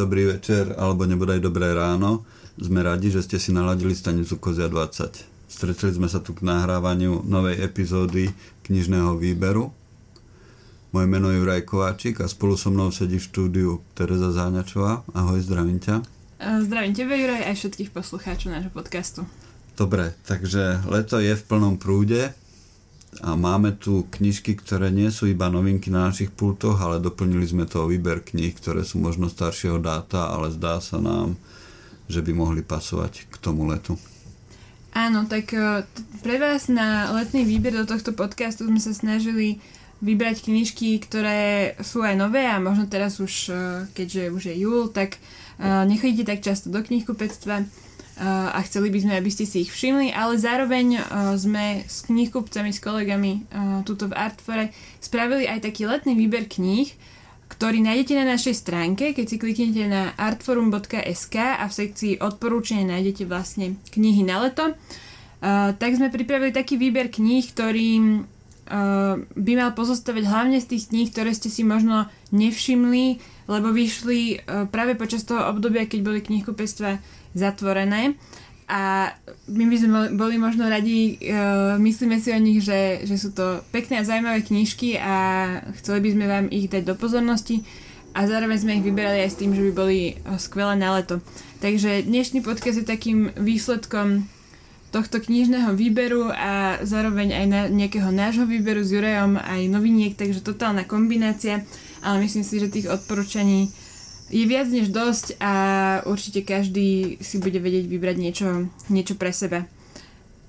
dobrý večer alebo nebodaj dobré ráno. Sme radi, že ste si naladili stanicu Kozia 20. Stretli sme sa tu k nahrávaniu novej epizódy knižného výberu. Moje meno je Juraj Kováčik a spolu so mnou sedí v štúdiu Tereza Záňačová. Ahoj, zdravím ťa. Zdravím tebe, Juraj, aj všetkých poslucháčov nášho podcastu. Dobre, takže leto je v plnom prúde a máme tu knižky, ktoré nie sú iba novinky na našich pultoch, ale doplnili sme to o výber kníh, ktoré sú možno staršieho dáta, ale zdá sa nám, že by mohli pasovať k tomu letu. Áno, tak e, pre vás na letný výber do tohto podcastu sme sa snažili vybrať knižky, ktoré sú aj nové a možno teraz už, e, keďže už je júl, tak e, nechodíte tak často do knihkupectva a chceli by sme, aby ste si ich všimli, ale zároveň sme s knihkupcami, s kolegami tuto v Artfore spravili aj taký letný výber kníh, ktorý nájdete na našej stránke, keď si kliknete na artforum.sk a v sekcii odporúčania nájdete vlastne knihy na leto. Uh, tak sme pripravili taký výber kníh, ktorý uh, by mal pozostavať hlavne z tých kníh, ktoré ste si možno nevšimli, lebo vyšli práve počas toho obdobia, keď boli knihkupectva zatvorené a my by sme boli možno radi, uh, myslíme si o nich, že, že sú to pekné a zaujímavé knižky a chceli by sme vám ich dať do pozornosti a zároveň sme ich vyberali aj s tým, že by boli e, skvelé na leto. Takže dnešný podcast je takým výsledkom tohto knižného výberu a zároveň aj na nejakého nášho výberu s Jurejom aj noviniek, takže totálna kombinácia, ale myslím si, že tých odporúčaní je viac než dosť a určite každý si bude vedieť vybrať niečo, niečo pre seba.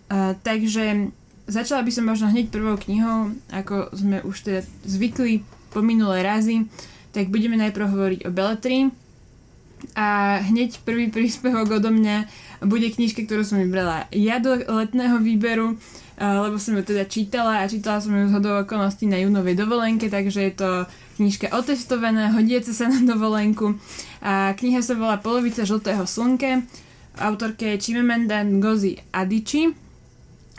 Uh, takže začala by som možno hneď prvou knihou, ako sme už teda zvykli po minulé razy, tak budeme najprv hovoriť o Belletri a hneď prvý príspevok odo mňa bude knižka, ktorú som vybrala ja do letného výberu, lebo som ju teda čítala a čítala som ju z hodou okolností na junovej dovolenke, takže je to knižka otestovaná, hodiaca sa na dovolenku. A kniha sa volá Polovica žltého slnke. Autorke je Chimamanda Ngozi Adichie.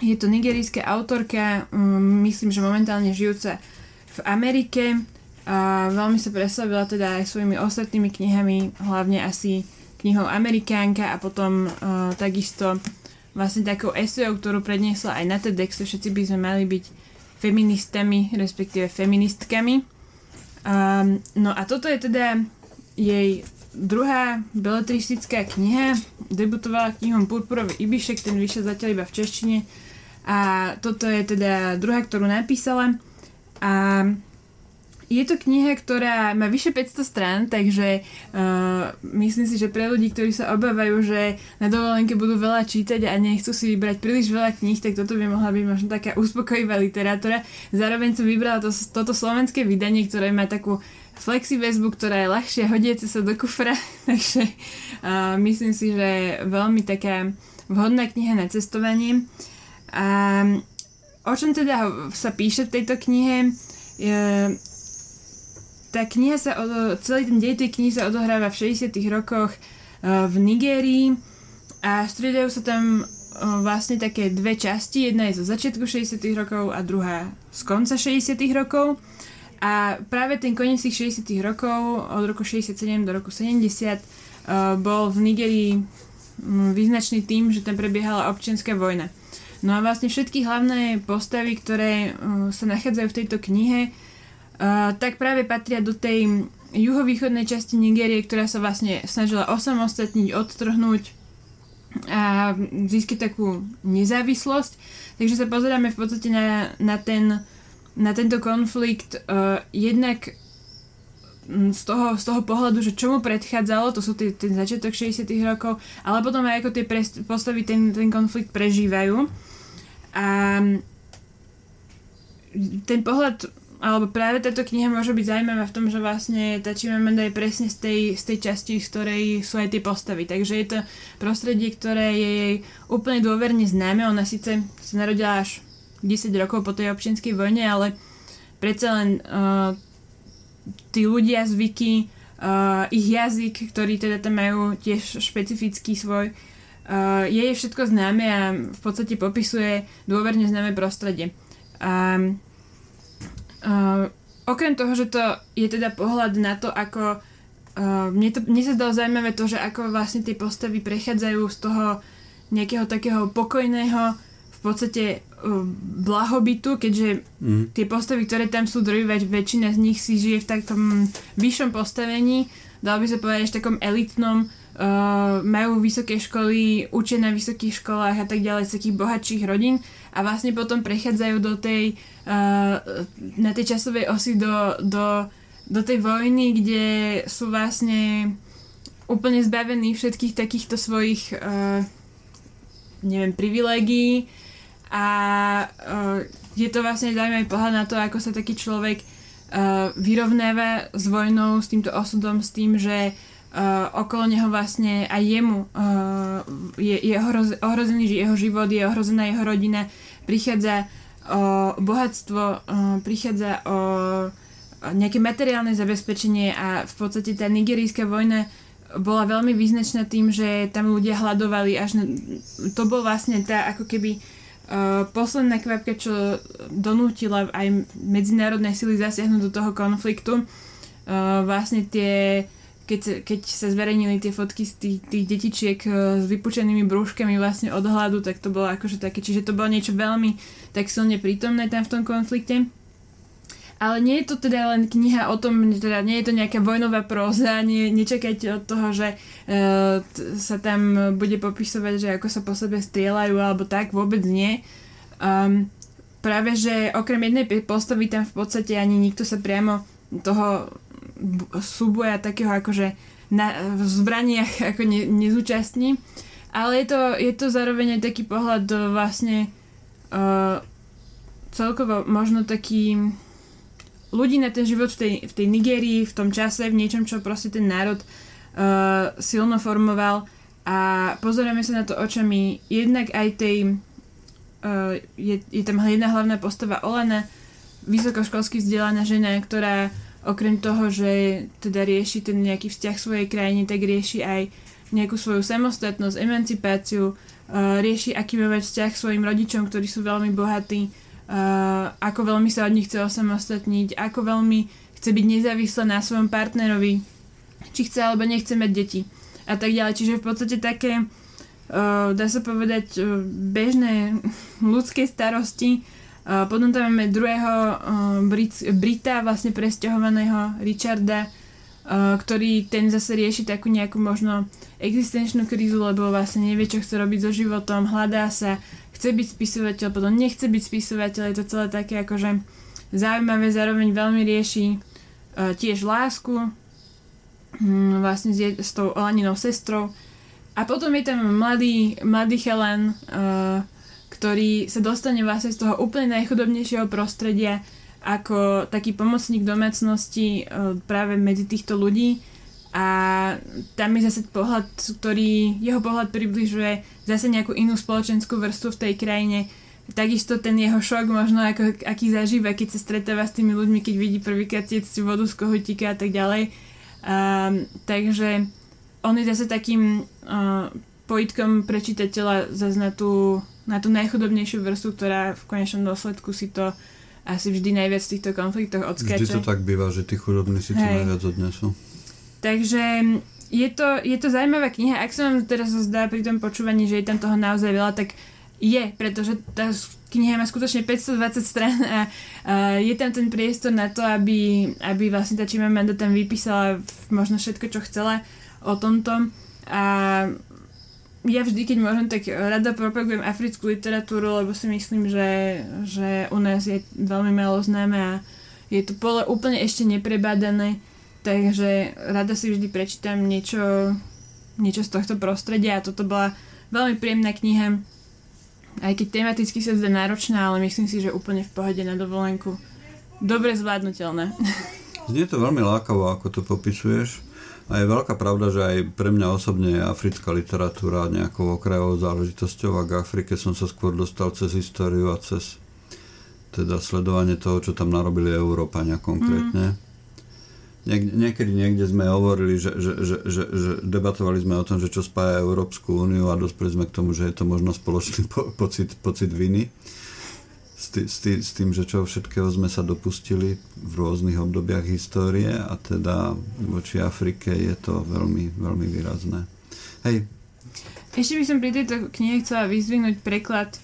Je to nigerijská autorka, um, myslím, že momentálne žijúca v Amerike. A veľmi sa preslavila teda aj svojimi ostatnými knihami, hlavne asi knihou Amerikánka a potom uh, takisto vlastne takou esejou, ktorú predniesla aj na TEDx, všetci by sme mali byť feministami, respektíve feministkami. Um, no a toto je teda jej druhá beletristická kniha. Debutovala knihom Purpurový Ibišek, ten vyšiel zatiaľ iba v češtine. A toto je teda druhá, ktorú napísala. A je to kniha, ktorá má vyše 500 strán, takže uh, myslím si, že pre ľudí, ktorí sa obávajú, že na dovolenke budú veľa čítať a nechcú si vybrať príliš veľa kníh, tak toto by mohla byť možno taká uspokojivá literatúra. Zároveň som vybrala to, toto slovenské vydanie, ktoré má takú flexi väzbu, ktorá je ľahšia hodiace sa do kufra, takže uh, myslím si, že veľmi taká vhodná kniha na cestovanie. A o čom teda sa píše v tejto knihe? Je, tá kniha sa, celý ten dej tej knihy sa odohráva v 60 rokoch uh, v Nigérii a striedajú sa tam uh, vlastne také dve časti. Jedna je zo začiatku 60 rokov a druhá z konca 60 rokov. A práve ten koniec tých 60 rokov, od roku 67 do roku 70, uh, bol v Nigerii um, význačný tým, že tam prebiehala občianská vojna. No a vlastne všetky hlavné postavy, ktoré sa nachádzajú v tejto knihe, tak práve patria do tej juhovýchodnej časti Nigérie, ktorá sa vlastne snažila osamostatniť, odtrhnúť a získať takú nezávislosť. Takže sa pozeráme v podstate na, na, ten, na tento konflikt uh, jednak z toho, z toho pohľadu, že čo mu predchádzalo, to sú tie, ten začiatok 60 rokov, ale potom aj ako tie postavy ten, ten konflikt prežívajú. A ten pohľad alebo práve táto kniha môže byť zaujímavá v tom, že vlastne tá Chimamanda je presne z tej, z tej časti, z ktorej sú aj tie postavy. Takže je to prostredie, ktoré je jej úplne dôverne známe. Ona síce sa narodila až 10 rokov po tej občianskej vojne, ale predsa len uh, tí ľudia, zvyky, uh, ich jazyk, ktorý teda tam majú tiež špecifický svoj, uh, je všetko známe a v podstate popisuje dôverne známe prostredie. Um, Uh, okrem toho, že to je teda pohľad na to, ako uh, mne, to, mne sa zdalo zaujímavé to, že ako vlastne tie postavy prechádzajú z toho nejakého takého pokojného v podstate uh, blahobytu, keďže mm. tie postavy, ktoré tam sú drvivé, väčšina z nich si žije v takom vyššom postavení, dal by sa povedať, v takom elitnom, majú vysoké školy, učia na vysokých školách a tak ďalej z takých bohatších rodín a vlastne potom prechádzajú do tej, uh, na tej časovej osy do, do, do tej vojny, kde sú vlastne úplne zbavení všetkých takýchto svojich uh, neviem, privilégií a uh, je to vlastne zaujímavý pohľad na to, ako sa taký človek uh, vyrovnáva s vojnou, s týmto osudom, s tým, že uh, okolo neho vlastne aj jemu uh, je, je ohroz, ohrozený jeho život, je ohrozená jeho rodina, prichádza o bohatstvo, uh, prichádza o nejaké materiálne zabezpečenie a v podstate tá nigerijská vojna bola veľmi význačná tým, že tam ľudia hľadovali až na, to bol vlastne tá ako keby uh, posledná kvapka, čo donútila aj medzinárodné sily zasiahnuť do toho konfliktu. Uh, vlastne tie keď, keď sa zverejnili tie fotky z tých, tých detičiek uh, s vypučenými brúškami vlastne od hladu, tak to bolo akože také, čiže to bolo niečo veľmi tak silne prítomné tam v tom konflikte. Ale nie je to teda len kniha o tom, teda nie je to nejaká vojnová próza, nie, nečakajte od toho, že uh, t- sa tam bude popisovať, že ako sa po sebe strieľajú alebo tak, vôbec nie. Um, práve, že okrem jednej postavy tam v podstate ani nikto sa priamo toho súboja takého akože na, v zbraniach ako ne, nezúčastní. Ale je to, je to zároveň aj taký pohľad do vlastne uh, celkovo možno taký ľudí na ten život v tej, v tej Nigérii, v tom čase, v niečom, čo proste ten národ uh, silno formoval a pozrieme sa na to očami jednak aj tej uh, je, je tam jedna hlavná postava Olena, vysokoškolsky vzdelaná žena, ktorá okrem toho, že teda rieši ten nejaký vzťah svojej krajine, tak rieši aj nejakú svoju samostatnosť, emancipáciu, uh, rieši aký má mať vzťah svojim rodičom, ktorí sú veľmi bohatí, uh, ako veľmi sa od nich chce osamostatniť, ako veľmi chce byť nezávislá na svojom partnerovi, či chce alebo nechce mať deti a tak ďalej. Čiže v podstate také, uh, dá sa povedať, bežné ľudské starosti. Potom tam máme druhého uh, Brit, Brita, vlastne presťahovaného Richarda, uh, ktorý ten zase rieši takú nejakú možno existenčnú krízu, lebo vlastne nevie, čo chce robiť so životom, hľadá sa, chce byť spisovateľ, potom nechce byť spisovateľ, je to celé také akože zaujímavé, zároveň veľmi rieši uh, tiež lásku um, vlastne s, tou Olaninou sestrou. A potom je tam mladý, mladý Helen, ktorý sa dostane vlastne z toho úplne najchudobnejšieho prostredia ako taký pomocník domácnosti uh, práve medzi týchto ľudí a tam je zase pohľad, ktorý, jeho pohľad približuje zase nejakú inú spoločenskú vrstvu v tej krajine. Takisto ten jeho šok možno, ako, aký zažíva, keď sa stretáva s tými ľuďmi, keď vidí prvýkrát tiecť vodu z kohutíka a tak ďalej. Um, takže on je zase takým uh, pojitkom pre čitateľa zase na tú, na tú najchudobnejšiu vrstvu, ktorá v konečnom dôsledku si to asi vždy najviac v týchto konfliktoch odskáče. Vždy to tak býva, že tí chudobní si to Hej. najviac odnesú. Takže je to, je to zaujímavá kniha. Ak sa vám teraz zdá pri tom počúvaní, že je tam toho naozaj veľa, tak je, pretože tá kniha má skutočne 520 strán a, a je tam ten priestor na to, aby, aby vlastne tá Chimamanda tam vypísala možno všetko, čo chcela o tomto. A ja vždy, keď môžem, tak rada propagujem africkú literatúru, lebo si myslím, že, že u nás je veľmi málo známe a je to pole úplne ešte neprebádané Takže rada si vždy prečítam niečo, niečo z tohto prostredia a toto bola veľmi príjemná kniha. Aj keď tematicky sa zdá náročná, ale myslím si, že úplne v pohode na dovolenku. Dobre zvládnutelné. Znie to veľmi lákavo, ako to popisuješ. A je veľká pravda, že aj pre mňa osobne je africká literatúra nejakou okrajovou záležitosťou a k Afrike som sa skôr dostal cez históriu a cez teda sledovanie toho, čo tam narobili Európania konkrétne. Mm Niek- niekedy niekde sme hovorili, že, že, že, že, že debatovali sme o tom, že čo spája Európsku úniu a dospeli sme k tomu, že je to možno spoločný po- pocit, pocit viny s, tý, s, tý, s tým, že čo všetkého sme sa dopustili v rôznych obdobiach histórie a teda voči Afrike je to veľmi, veľmi výrazné. Hej. Ešte by som pri tejto knihe chcela vyzvihnúť preklad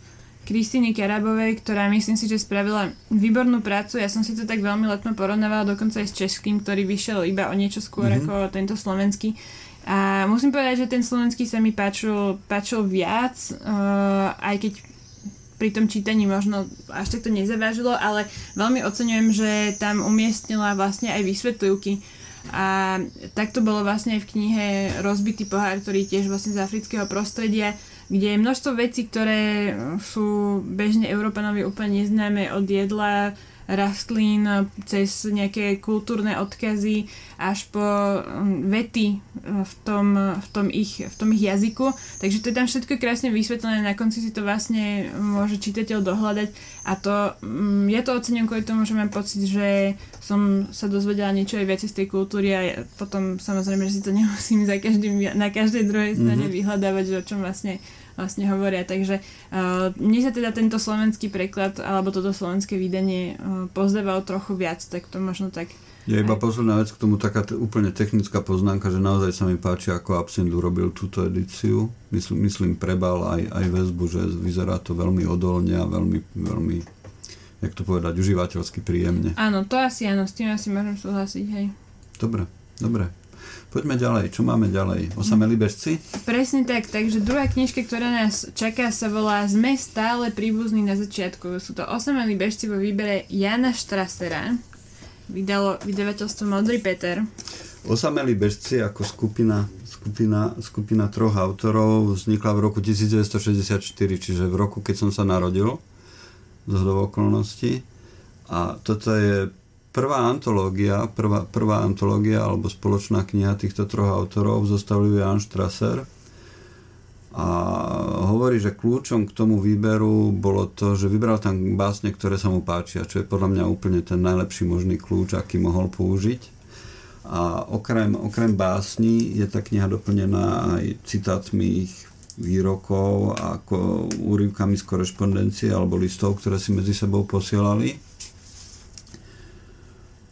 Kristýny Karabovej, ktorá myslím si, že spravila výbornú prácu. Ja som si to tak veľmi letmo porovnávala dokonca aj s českým, ktorý vyšiel iba o niečo skôr mm-hmm. ako tento slovenský. A musím povedať, že ten slovenský sa mi páčil, páčil viac, uh, aj keď pri tom čítaní možno až tak to nezavážilo, ale veľmi oceňujem, že tam umiestnila vlastne aj vysvetlivky. A tak to bolo vlastne aj v knihe Rozbitý pohár, ktorý tiež vlastne z afrického prostredia, kde je množstvo vecí, ktoré sú bežne Európanovi úplne neznáme od jedla, rastlín cez nejaké kultúrne odkazy až po um, vety uh, v tom, v tom, ich, v tom ich jazyku. Takže to je tam všetko krásne vysvetlené, na konci si to vlastne môže čitateľ dohľadať a to, um, ja to ocením kvôli tomu, že mám pocit, že som sa dozvedela niečo aj viac z tej kultúry a potom samozrejme, že si to nemusím za každým, na každej druhej strane mm-hmm. vyhľadávať, že o čom vlastne vlastne hovoria. Takže uh, mne sa teda tento slovenský preklad alebo toto slovenské vydanie uh, pozdával trochu viac, tak to možno tak je iba posledná vec k tomu taká t- úplne technická poznámka, že naozaj sa mi páči, ako Absint urobil túto edíciu. Myslím, myslím prebal aj, aj väzbu, že vyzerá to veľmi odolne a veľmi, veľmi, jak to povedať, užívateľsky príjemne. Áno, to asi áno, s tým asi môžem súhlasiť, hej. Dobre, dobre. Poďme ďalej. Čo máme ďalej? Osamelí bežci? Presne tak. Takže druhá knižka, ktorá nás čaká, sa volá Sme stále príbuzní na začiatku. Sú to Osamelí bežci vo výbere Jana Štrasera. Vydalo vydavateľstvo Modrý Peter. Osamelí bežci ako skupina, skupina, skupina troch autorov vznikla v roku 1964, čiže v roku, keď som sa narodil z okolností. A toto je prvá antológia, prvá, prvá antológia alebo spoločná kniha týchto troch autorov zostavil Jan Strasser a hovorí, že kľúčom k tomu výberu bolo to, že vybral tam básne, ktoré sa mu páčia, čo je podľa mňa úplne ten najlepší možný kľúč, aký mohol použiť. A okrem, okrem básní je tá kniha doplnená aj citátmi ich výrokov ako úryvkami z korešpondencie alebo listov, ktoré si medzi sebou posielali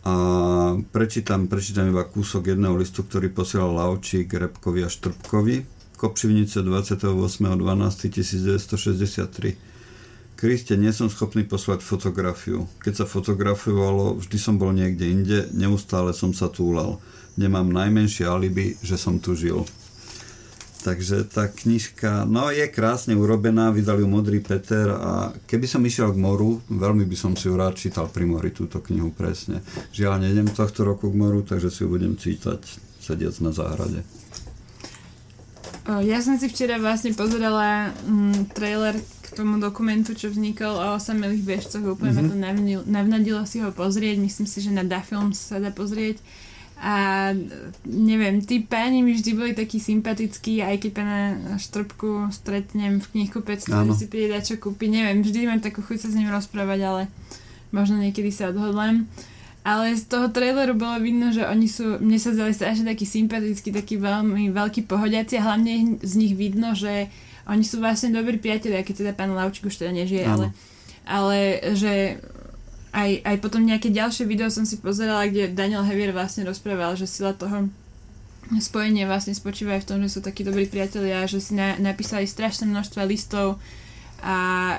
a prečítam, prečítam iba kúsok jedného listu, ktorý posielal Laučík Repkovi a Štrbkovi. Kopšivnice 28.12.1963 Kriste, nie som schopný poslať fotografiu. Keď sa fotografovalo, vždy som bol niekde inde, neustále som sa túlal. Nemám najmenšie alibi, že som tu žil. Takže tá knižka, no je krásne urobená, vydali ju Modrý Peter a keby som išiel k moru, veľmi by som si ju rád čítal pri mori, túto knihu presne. Žiaľ, nejdem tohto roku k moru, takže si ju budem čítať sediac na záhrade. Ja som si včera vlastne pozerala mm, trailer k tomu dokumentu, čo vznikol o osamelých bežcoch. Úplne mm-hmm. ma to navnadilo si ho pozrieť. Myslím si, že na Da Films sa dá pozrieť. A neviem, tí páni mi vždy boli takí sympatickí, aj keď pána Štrbku stretnem v knihkupectve, že si príde čo kúpi, neviem, vždy mám takú chuť sa s ním rozprávať, ale možno niekedy sa odhodlám. Ale z toho traileru bolo vidno, že oni sú, mne sa zdali strašne takí sympatickí, takí veľmi veľkí pohodiaci a hlavne z nich vidno, že oni sú vlastne dobrí priatelia, keď teda pán Laučík už teda nežije, ale, ale že aj, aj potom nejaké ďalšie video som si pozerala, kde Daniel Hevier vlastne rozprával, že sila toho spojenia vlastne spočíva aj v tom, že sú takí dobrí priatelia, že si na, napísali strašné množstvo listov a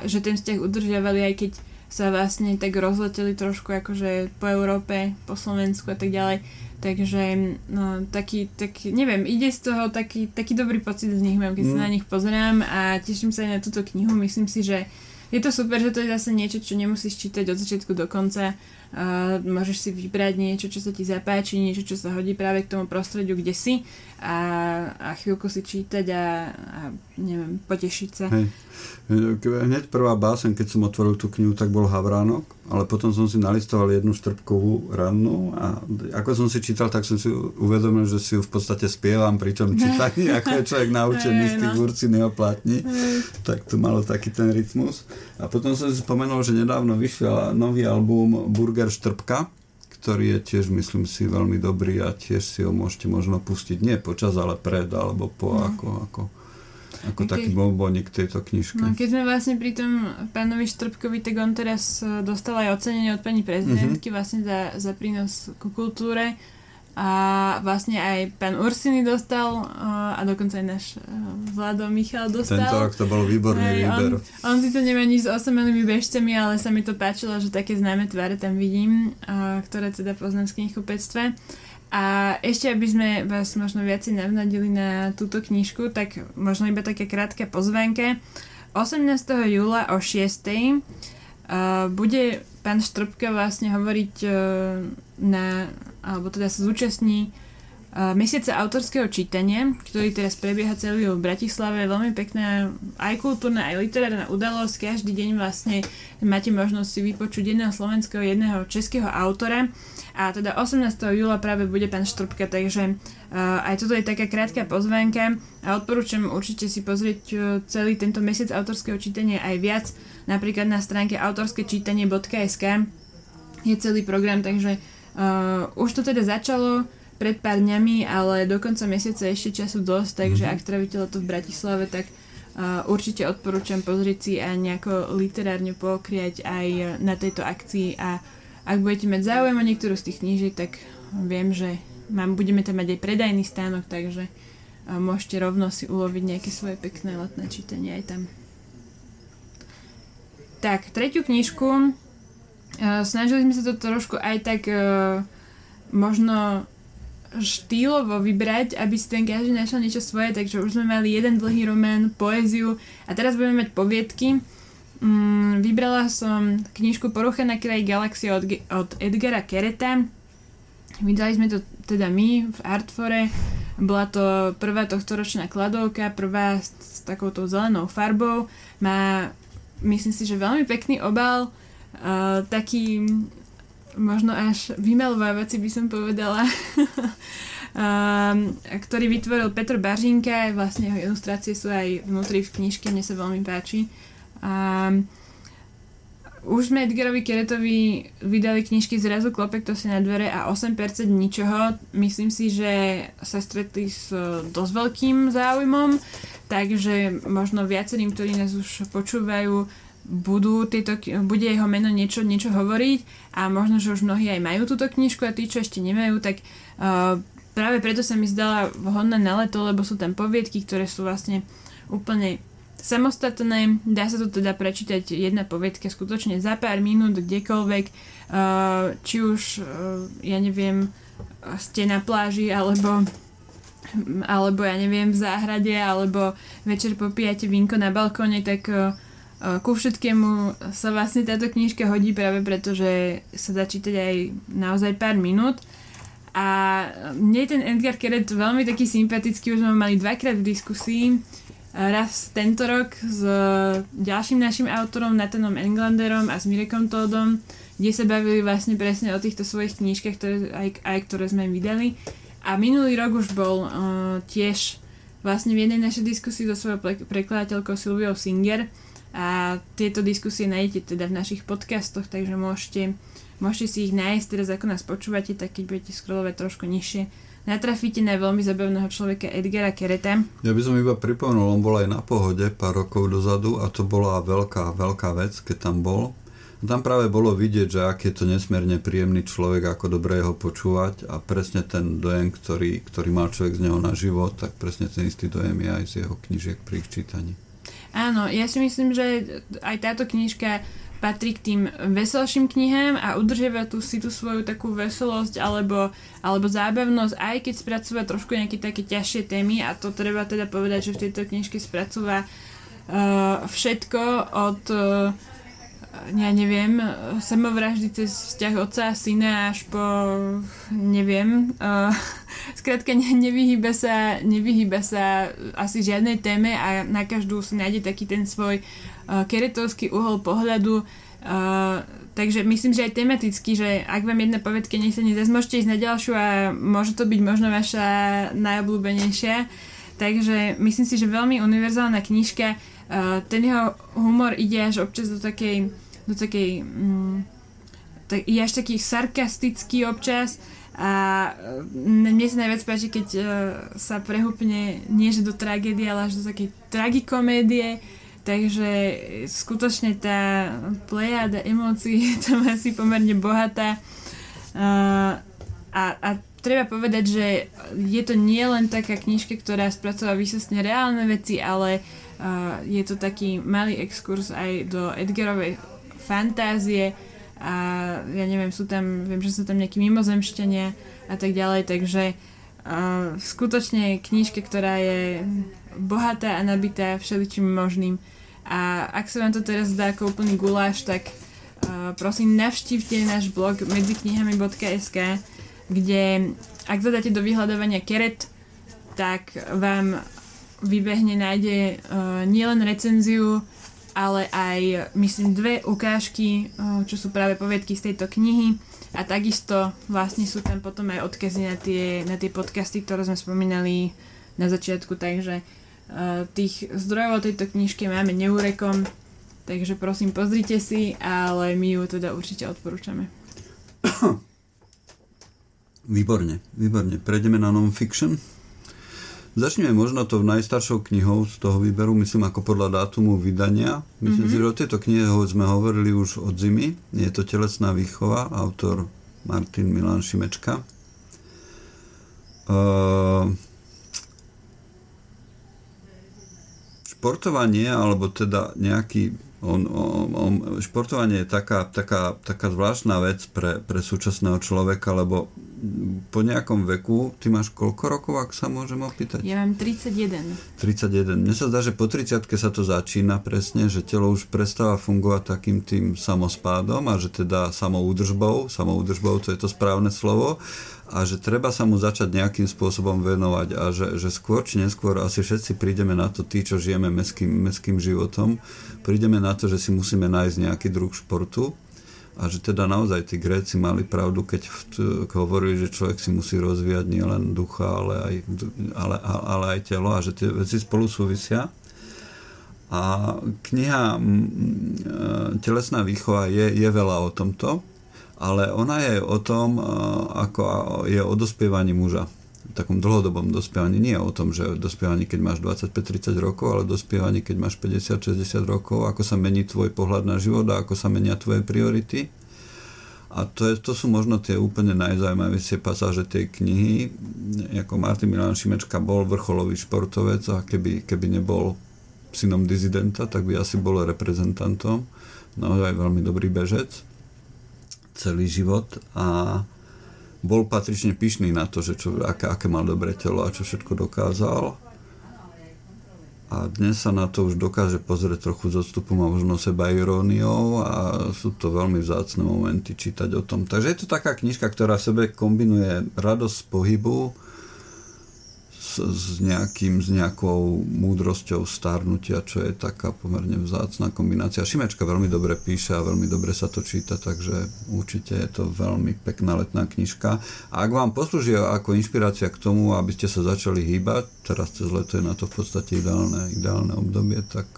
že ten vzťah udržiavali aj keď sa vlastne tak rozleteli trošku akože po Európe, po Slovensku a tak ďalej. Takže no, taký, taký, neviem, ide z toho taký, taký dobrý pocit z nich mám, keď mm. sa na nich pozerám a teším sa aj na túto knihu. Myslím si, že je to super, že to je zase niečo, čo nemusíš čítať od začiatku do konca. Uh, môžeš si vybrať niečo, čo sa ti zapáči, niečo, čo sa hodí práve k tomu prostrediu, kde si a, a chvíľku si čítať a, a neviem, potešiť sa. Hej. Hneď prvá básen, keď som otvoril tú knihu, tak bol Havránok, ale potom som si nalistoval jednu štrbkovú rannu a ako som si čítal, tak som si uvedomil, že si ju v podstate spievam pri tom čítaní, ako je človek naučený z tých urciného platní, tak to malo taký ten rytmus. A potom som si spomenul, že nedávno vyšiel nový album Burger Štrbka, ktorý je tiež, myslím si, veľmi dobrý a tiež si ho môžete možno pustiť nie počas, ale pred alebo po, mm. ako, ako ako keď, taký bombonik tejto knižky. No keď sme vlastne pri tom pánovi Štrbkovi, tak on teraz e, dostal aj ocenenie od pani prezidentky mm-hmm. vlastne za, za prínos ku kultúre a vlastne aj pán Ursiny dostal a dokonca aj náš Vlado Michal dostal. Tento rok to bol výborný aj, výber. On, on si to nemá nič s osemenými bežcami, ale sa mi to páčilo, že také známe tváre tam vidím, ktoré teda poznám z knihkupectve. A ešte, aby sme vás možno viacej navnadili na túto knižku, tak možno iba také krátke pozvánke. 18. júla o 6. Uh, bude pán Štrbka vlastne hovoriť uh, na alebo teda sa zúčastní uh, mesiaca autorského čítania, ktorý teraz prebieha celý v Bratislave. Veľmi pekná aj kultúrna, aj literárna udalosť. Každý deň vlastne máte možnosť si vypočuť jedného slovenského, jedného českého autora. A teda 18. júla práve bude pán Štrbka, takže uh, aj toto je taká krátka pozvánka a odporúčam určite si pozrieť uh, celý tento mesiac autorského čítania aj viac, napríklad na stránke autorskéčítanie.sk je celý program, takže Uh, už to teda začalo pred pár dňami, ale do konca mesiaca ešte času dosť, takže mm-hmm. ak trávite leto v Bratislave, tak uh, určite odporúčam pozrieť si a nejako literárne pokriať aj na tejto akcii a ak budete mať záujem o niektorú z tých knížiek, tak viem, že mám, budeme tam mať aj predajný stánok, takže uh, môžete rovno si uloviť nejaké svoje pekné letné čítanie aj tam. Tak, tretiu knižku Uh, snažili sme sa to trošku aj tak uh, možno štýlovo vybrať, aby si ten každý našiel niečo svoje, takže už sme mali jeden dlhý román, poéziu a teraz budeme mať poviedky. Um, vybrala som knižku Porucha na kraji galaxie od, od Edgara Kereta. Vydali sme to teda my v Artfore. Bola to prvá tohtoročná kladovka, prvá s, s takouto zelenou farbou. Má, myslím si, že veľmi pekný obal uh, taký možno až vymelovávací by som povedala, um, ktorý vytvoril Petr Baržinka, vlastne jeho ilustrácie sú aj vnútri v knižke, mne sa veľmi páči. Um, už sme Edgarovi Keretovi vydali knižky Zrazu klopek to si na dvere a 8% ničoho. Myslím si, že sa stretli s dosť veľkým záujmom, takže možno viacerým, ktorí nás už počúvajú, budú tieto, bude jeho meno niečo, niečo hovoriť a možno, že už mnohí aj majú túto knižku a tí, čo ešte nemajú, tak uh, práve preto sa mi zdala vhodná na leto, lebo sú tam poviedky, ktoré sú vlastne úplne samostatné. Dá sa to teda prečítať jedna poviedka skutočne za pár minút, kdekoľvek, uh, či už, uh, ja neviem, ste na pláži, alebo alebo ja neviem, v záhrade, alebo večer popíjate vinko na balkóne, tak uh, ku všetkému sa vlastne táto knižka hodí práve preto, že sa dá čítať aj naozaj pár minút. A mne je ten Edgar Keret veľmi taký sympatický, už sme mali dvakrát v diskusii. Raz tento rok s ďalším našim autorom Nathanom Englanderom a s Mirekom Todom, kde sa bavili vlastne presne o týchto svojich knižkách, ktoré, aj, aj ktoré sme im vydali. A minulý rok už bol uh, tiež vlastne v jednej našej diskusii so svojou prekladateľkou Silviou Singer, a tieto diskusie nájdete teda v našich podcastoch, takže môžete, môžete si ich nájsť teraz ako nás počúvate, tak keď budete scrollovať trošku nižšie, natrafíte na veľmi zabavného človeka Edgara Kereta. Ja by som iba pripomenul, on bol aj na pohode pár rokov dozadu a to bola veľká, veľká vec, keď tam bol. Tam práve bolo vidieť, že aký je to nesmierne príjemný človek, ako dobre ho počúvať a presne ten dojem, ktorý, ktorý mal človek z neho na život, tak presne ten istý dojem je aj z jeho knižiek pri ich čítaní. Áno, ja si myslím, že aj táto knižka patrí k tým veselším knihám a udržiava tu si tú svoju takú veselosť alebo, alebo zábavnosť, aj keď spracúva trošku nejaké také ťažšie témy. A to treba teda povedať, že v tejto knižke spracúva uh, všetko od uh, ja neviem, samovraždy cez vzťah otca a syna až po, neviem, uh, skrátka ne, nevyhýba sa, nevyhýba sa asi žiadnej téme a na každú si nájde taký ten svoj keretovský uhol pohľadu. Uh, takže myslím, že aj tematicky, že ak vám jedna povedka nech sa nezase, môžete ísť na ďalšiu a môže to byť možno vaša najobľúbenejšia. Takže myslím si, že veľmi univerzálna knižka. Uh, ten jeho humor ide až občas do takej do takej... Mm, tak, je až taký sarkastický občas A mne sa najviac páči, keď uh, sa prehúpne nie že do tragédie, ale až do takej tragikomédie. Takže skutočne tá plejada emócií je tam asi pomerne bohatá. Uh, a, a treba povedať, že je to nie len taká knižka, ktorá spracová výsostne reálne veci, ale uh, je to taký malý exkurs aj do Edgarovej fantázie, a ja neviem, sú tam, viem, že sú tam nejakí mimozemšťania a tak ďalej, takže uh, skutočne knižka, ktorá je bohatá a nabitá všeličím možným. A ak sa vám to teraz zdá ako úplný guláš, tak uh, prosím navštívte náš blog medziknihami.sk, kde ak zadáte do vyhľadávania keret, tak vám vybehne, nájde uh, nielen recenziu ale aj myslím dve ukážky, čo sú práve poviedky z tejto knihy. A takisto vlastne sú tam potom aj odkazy na tie, na tie podcasty, ktoré sme spomínali na začiatku, takže tých zdrojov o tejto knižke máme neúrekom, takže prosím pozrite si, ale my ju teda určite odporúčame. Výborne, výborne. Prejdeme na non-fiction. Začneme možno to najstaršou knihou z toho výberu, myslím ako podľa dátumu vydania. Myslím mm-hmm. si, že o tejto knihe sme hovorili už od zimy. Je to Telesná výchova, autor Martin Milan Šimečka. Uh, športovanie, alebo teda nejaký on, on, on, športovanie je taká, taká, taká zvláštna vec pre, pre súčasného človeka, lebo po nejakom veku, ty máš koľko rokov, ak sa môžem opýtať? Ja mám 31. 31. Mne sa zdá, že po 30 sa to začína presne, že telo už prestáva fungovať takým tým samospádom a že teda samoúdržbou, samoúdržbou to je to správne slovo a že treba sa mu začať nejakým spôsobom venovať a že, že skôr či neskôr asi všetci prídeme na to, tí, čo žijeme meským, meským životom, prídeme na to, že si musíme nájsť nejaký druh športu a že teda naozaj tí Gréci mali pravdu, keď hovorili, že človek si musí rozvíjať nielen ducha, ale aj, ale, ale aj telo a že tie veci spolu súvisia. A kniha e, Telesná výchova je, je veľa o tomto ale ona je o tom, ako je o dospievaní muža. Takom dlhodobom dospievaní. Nie o tom, že dospievaní, keď máš 25-30 rokov, ale dospievaní, keď máš 50-60 rokov, ako sa mení tvoj pohľad na život a ako sa menia tvoje priority. A to, je, to sú možno tie úplne najzaujímavejšie pasáže tej knihy. Ako Martin Milan Šimečka bol vrcholový športovec a keby, keby nebol synom dizidenta, tak by asi bol reprezentantom. Naozaj veľmi dobrý bežec celý život a bol patrične pyšný na to, že čo, aké, aké mal dobré telo a čo všetko dokázal. A dnes sa na to už dokáže pozrieť trochu s odstupom a možno seba iróniou a sú to veľmi vzácne momenty čítať o tom. Takže je to taká knižka, ktorá v sebe kombinuje radosť z pohybu, s, nejakým, s nejakou múdrosťou starnutia, čo je taká pomerne vzácná kombinácia. Šimečka veľmi dobre píše a veľmi dobre sa to číta, takže určite je to veľmi pekná letná knižka. A ak vám poslúži ako inšpirácia k tomu, aby ste sa začali hýbať, teraz cez leto je na to v podstate ideálne, ideálne obdobie, tak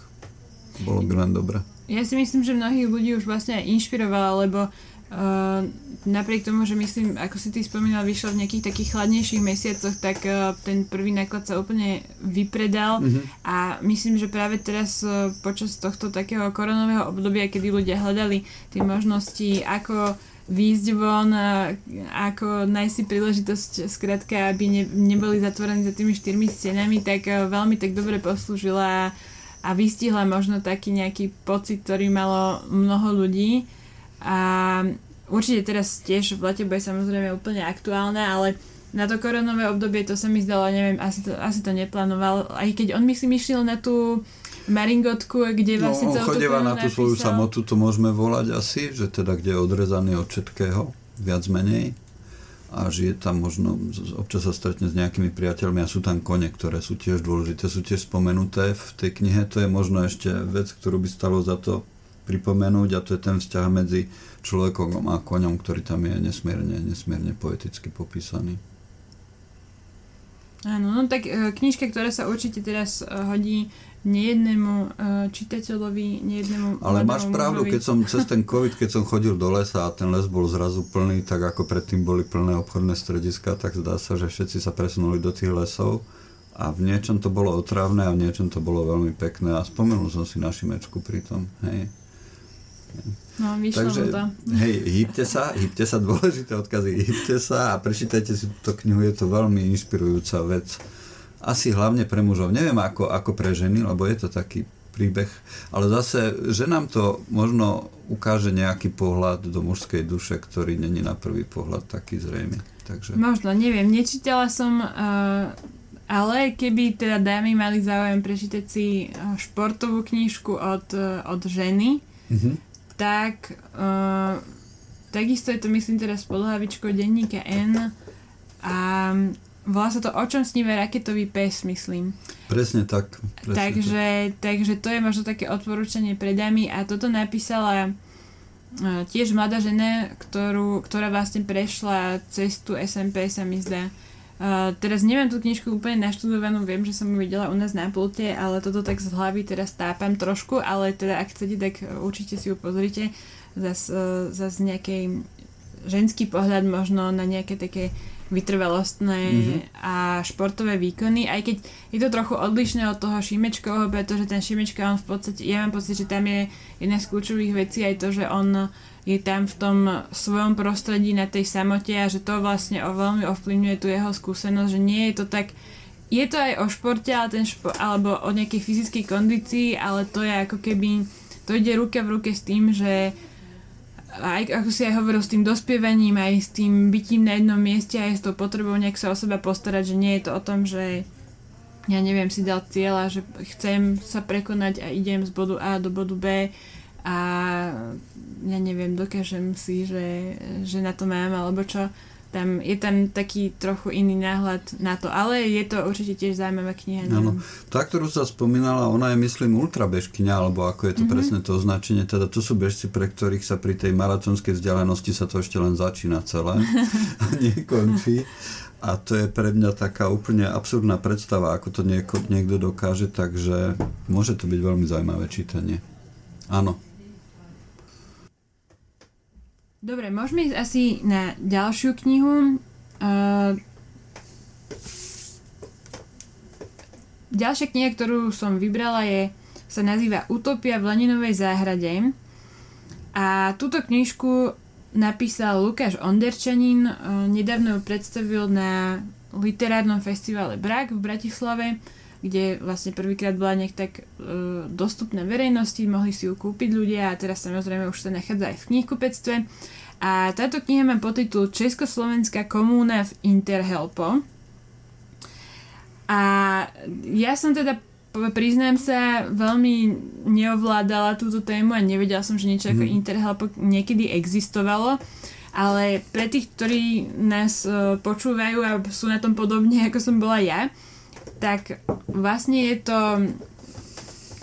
bolo by len dobre. Ja si myslím, že mnohých ľudí už vlastne inšpirovala, lebo Uh, napriek tomu, že myslím, ako si ty spomínal, vyšiel v nejakých takých chladnejších mesiacoch, tak uh, ten prvý náklad sa úplne vypredal mm-hmm. a myslím, že práve teraz uh, počas tohto takého koronového obdobia, kedy ľudia hľadali tie možnosti, ako výjsť von, ako nájsť si príležitosť, skrátka, aby ne, neboli zatvorení za tými štyrmi stenami, tak veľmi tak dobre poslúžila a vystihla možno taký nejaký pocit, ktorý malo mnoho ľudí a určite teraz tiež v lete bude samozrejme úplne aktuálne, ale na to koronové obdobie to sa mi zdalo, neviem, asi to, asi to neplánoval, aj keď on myslím išiel na tú Maringotku, kde no, vlastne no, celú tú na tú svoju samotu, to môžeme volať asi, že teda kde je odrezaný od všetkého, viac menej. A žije tam možno, občas sa stretne s nejakými priateľmi a sú tam kone, ktoré sú tiež dôležité, sú tiež spomenuté v tej knihe, to je možno ešte vec, ktorú by stalo za to pripomenúť a to je ten vzťah medzi človekom a koňom, ktorý tam je nesmierne, nesmierne poeticky popísaný. Áno, no tak e, knižka, ktorá sa určite teraz e, hodí nejednému uh, čitateľovi, nejednému Ale máš pravdu, mužovi. keď som cez ten COVID, keď som chodil do lesa a ten les bol zrazu plný, tak ako predtým boli plné obchodné strediska, tak zdá sa, že všetci sa presunuli do tých lesov a v niečom to bolo otravné a v niečom to bolo veľmi pekné a spomenul som si na Šimečku pri tom, hej. No, Takže, to. hej, hýbte sa, hýbte sa, dôležité odkazy, hýbte sa a prečítajte si túto knihu, je to veľmi inšpirujúca vec. Asi hlavne pre mužov, neviem ako, ako pre ženy, lebo je to taký príbeh, ale zase, že nám to možno ukáže nejaký pohľad do mužskej duše, ktorý není na prvý pohľad taký zrejmy. Takže... Možno, neviem, nečítala som, uh, ale keby teda dámy mali záujem prečítať si uh, športovú knižku od, uh, od ženy, Mhm. Tak uh, takisto je to myslím teraz pod hlavičkou denníka N a volá sa to O čom sníva raketový pes, myslím. Presne tak. Presne Takže, takže to je možno také odporúčanie pre dámy a toto napísala uh, tiež mladá žena, ktorú, ktorá vlastne prešla cestu SMP sa mi zdá. Uh, teraz neviem tú knižku úplne naštudovanú, viem, že som ju videla u nás na pulte, ale toto tak z hlavy teraz tápam trošku, ale teda ak chcete, tak určite si ju pozrite. Zas, uh, zas nejaký ženský pohľad možno na nejaké také vytrvalostné Mhm. a športové výkony, aj keď je to trochu odlišné od toho Šimečkovho, pretože ten Šimečka, on v podstate, ja mám pocit, že tam je jedna z kľúčových vecí aj to, že on je tam v tom svojom prostredí na tej samote a že to vlastne veľmi ovplyvňuje tú jeho skúsenosť, že nie je to tak je to aj o športe ale ten špo, alebo o nejakej fyzickej kondícii, ale to je ako keby to ide ruka v ruke s tým, že aj ako si aj hovoril s tým dospievaním, aj s tým bytím na jednom mieste, aj s tou potrebou nejak sa o seba postarať, že nie je to o tom, že ja neviem, si dal cieľa, že chcem sa prekonať a idem z bodu A do bodu B a ja neviem, dokážem si, že, že na to mám, alebo čo. Tam, je tam taký trochu iný náhľad na to, ale je to určite tiež zaujímavá kniha. Áno. Tá, ktorú sa spomínala, ona je myslím ultrabežkyňa, alebo ako je to Mhm. mm-hmm. presne to označenie, teda to sú bežci, pre ktorých sa pri tej maratónskej vzdialenosti sa to ešte len začína celé a nekončí. A to je pre mňa taká úplne absurdná predstava, ako to nieko, niekto dokáže, takže môže to byť veľmi zaujímavé čítanie. Áno. Dobre, môžeme ísť asi na ďalšiu knihu. Uh, ďalšia kniha, ktorú som vybrala, je, sa nazýva Utopia v Leninovej záhrade. A túto knižku napísal Lukáš Onderčanin, uh, nedávno ju predstavil na literárnom festivale Brak v Bratislave, kde vlastne prvýkrát bola nejak tak uh, dostupná verejnosti, mohli si ju kúpiť ľudia a teraz samozrejme už sa nachádza aj v knihkupectve. A táto kniha má podtitul Československá komúna v Interhelpo. A ja som teda priznám sa, veľmi neovládala túto tému a nevedela som, že niečo ako Mhm. Interhelpo niekedy existovalo. Ale pre tých, ktorí nás uh, počúvajú a sú na tom podobne, ako som bola ja, tak vlastne je to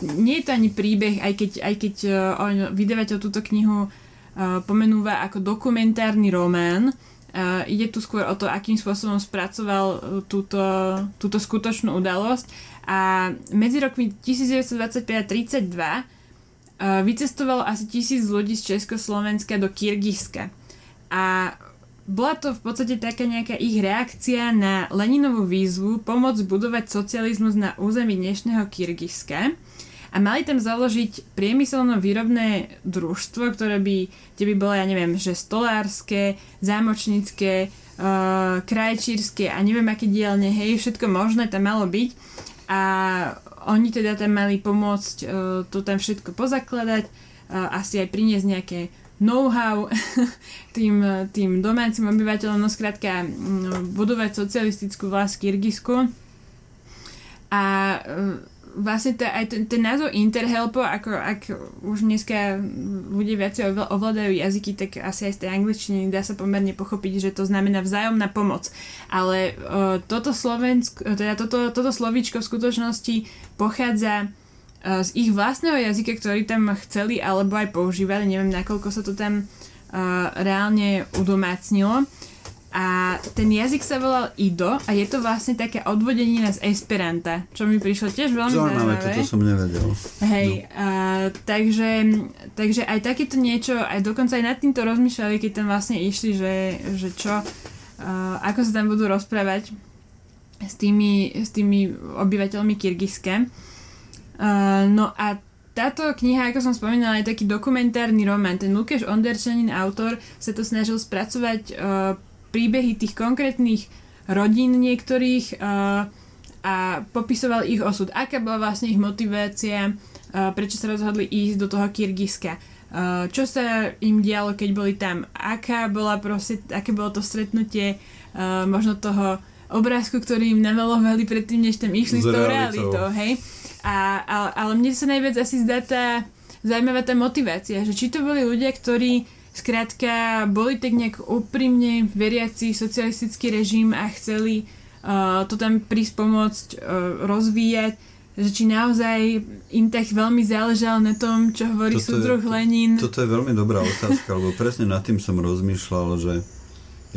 nie je to ani príbeh, aj keď, aj keď uh, on, vydavateľ túto knihu uh, pomenúva ako dokumentárny román. Uh, ide tu skôr o to, akým spôsobom spracoval túto, túto skutočnú udalosť. A medzi rokmi 1925 a 32 uh, vycestovalo asi tisíc ľudí z Československa do Kyrgyzska. A bola to v podstate taká nejaká ich reakcia na Leninovú výzvu pomôcť budovať socializmus na území dnešného Kyrgyzska. A mali tam založiť priemyselno-výrobné družstvo, ktoré by, kde by bolo, ja neviem, že stolárske, zámočnícke, uh, krajčírske a neviem aké dielne, hej, všetko možné tam malo byť. A oni teda tam mali pomôcť uh, to tam všetko pozakladať, uh, asi aj priniesť nejaké know-how tým, tým domácim obyvateľom, no skrátka mm, budovať socialistickú vlast Kyrgyzsku. A e, vlastne tá, aj ten, ten názov Interhelpo, ako ak už dneska ľudia viacej ovládajú jazyky, tak asi aj z tej angličtiny dá sa pomerne pochopiť, že to znamená vzájomná pomoc. Ale uh, toto, Slovensk, teda toto, toto slovíčko v skutočnosti pochádza z ich vlastného jazyka, ktorý tam chceli alebo aj používali. Neviem, nakoľko sa to tam uh, reálne udomácnilo. A ten jazyk sa volal Ido a je to vlastne také odvodenina z Esperanta, čo mi prišlo tiež veľmi zaujímavé. toto som nevedel. Hej, no. a, takže, takže aj takéto niečo, aj dokonca aj nad týmto rozmýšľali, keď tam vlastne išli, že, že čo, a, ako sa tam budú rozprávať s tými, s tými obyvateľmi Kyrgyzska. No a táto kniha, ako som spomínala, je taký dokumentárny román. Ten Lukáš Onderčanin, autor, sa to snažil spracovať uh, príbehy tých konkrétnych rodín niektorých uh, a popisoval ich osud. Aká bola vlastne ich motivácia, uh, prečo sa rozhodli ísť do toho Kyrgyzska. Uh, čo sa im dialo, keď boli tam. Aká bola proste, aké bolo to stretnutie uh, možno toho obrázku, ktorý im namalovali predtým, než tam išli s tou realitou, hej. A, ale, ale mne sa najviac asi zdá tá zaujímavá tá motivácia, že či to boli ľudia, ktorí skrátka boli tak nejak úprimne veriaci socialistický režim a chceli uh, to tam prísť pomôcť uh, rozvíjať, že či naozaj im tak veľmi záležalo na tom, čo hovorí súdruh Lenin. Toto je veľmi dobrá otázka, lebo presne nad tým som rozmýšľal, že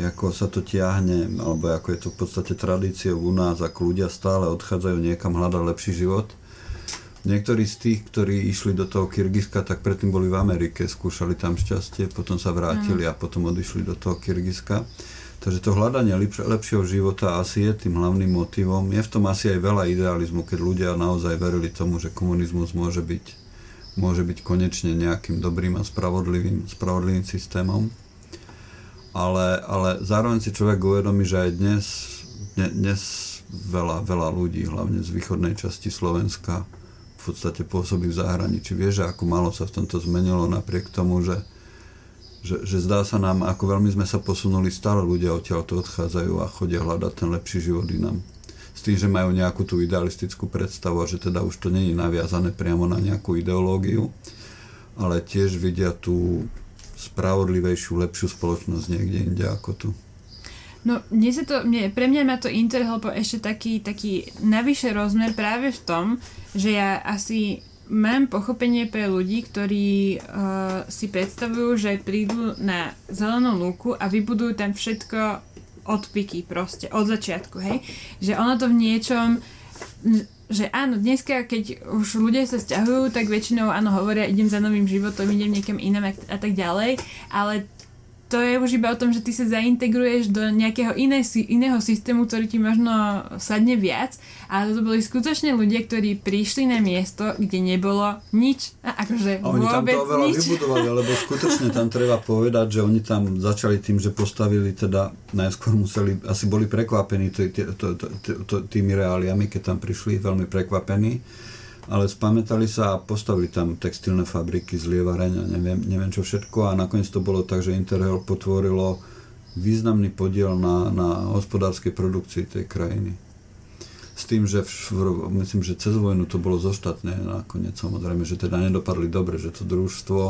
ako sa to tiahne, alebo ako je to v podstate tradíciou u nás, ako ľudia stále odchádzajú niekam hľadať lepší život Niektorí z tých, ktorí išli do toho Kyrgyzska, tak predtým boli v Amerike, skúšali tam šťastie, potom sa vrátili mm. a potom odišli do toho Kyrgyzska. Takže to hľadanie lepš- lepšieho života asi je tým hlavným motivom. Je v tom asi aj veľa idealizmu, keď ľudia naozaj verili tomu, že komunizmus môže byť, môže byť konečne nejakým dobrým a spravodlivým, spravodlivým systémom. Ale, ale zároveň si človek uvedomí, že aj dnes, dnes veľa, veľa ľudí, hlavne z východnej časti Slovenska, v podstate pôsobí v zahraničí. Vieš, ako malo sa v tomto zmenilo napriek tomu, že, že, že zdá sa nám, ako veľmi sme sa posunuli, stále ľudia odtiaľ to odchádzajú a chodia hľadať ten lepší život inám. S tým, že majú nejakú tú idealistickú predstavu a že teda už to je naviazané priamo na nejakú ideológiu, ale tiež vidia tú spravodlivejšiu, lepšiu spoločnosť niekde inde ako tu. No, mne sa to, mne, pre mňa má to Interhelp ešte taký, taký navyše rozmer práve v tom, že ja asi mám pochopenie pre ľudí, ktorí uh, si predstavujú, že prídu na zelenú lúku a vybudujú tam všetko od piky proste, od začiatku, hej? Že ono to v niečom že áno, dneska, keď už ľudia sa stiahujú, tak väčšinou áno, hovoria, idem za novým životom, idem niekam inam a tak ďalej, ale to je už iba o tom, že ty sa zaintegruješ do nejakého iné, iného systému, ktorý ti možno sadne viac, ale to boli skutočne ľudia, ktorí prišli na miesto, kde nebolo nič. A akože a oni tam to veľa nič. vybudovali, lebo skutočne tam treba povedať, že oni tam začali tým, že postavili teda, najskôr museli, asi boli prekvapení tými reáliami, keď tam prišli, veľmi prekvapení ale spamätali sa a postavili tam textilné fabriky, zlievareň a neviem, neviem čo všetko a nakoniec to bolo tak, že Interrail potvorilo významný podiel na, na hospodárskej produkcii tej krajiny. S tým, že v, myslím, že cez vojnu to bolo zoštatné nakoniec samozrejme, že teda nedopadli dobre, že to družstvo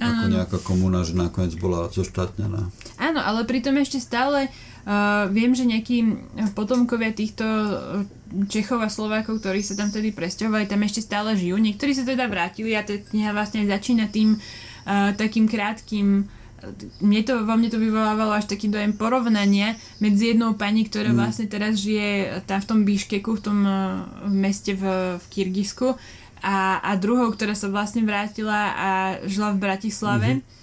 ako nejaká komuna, že nakoniec bola zoštátnená. Áno, ale pritom ešte stále uh, viem, že nejakí potomkovia týchto Čechov a Slovákov, ktorí sa tam tedy presťahovali, tam ešte stále žijú. Niektorí sa teda vrátili a tá kniha vlastne začína tým uh, takým krátkým mne to, vo mne to vyvolávalo až taký dojem porovnania medzi jednou pani, ktorá mm. vlastne teraz žije tam v tom Bíškeku, v tom uh, meste v, v Kyrgyzsku a, a druhou, ktorá sa vlastne vrátila a žila v Bratislave. Mm-hmm.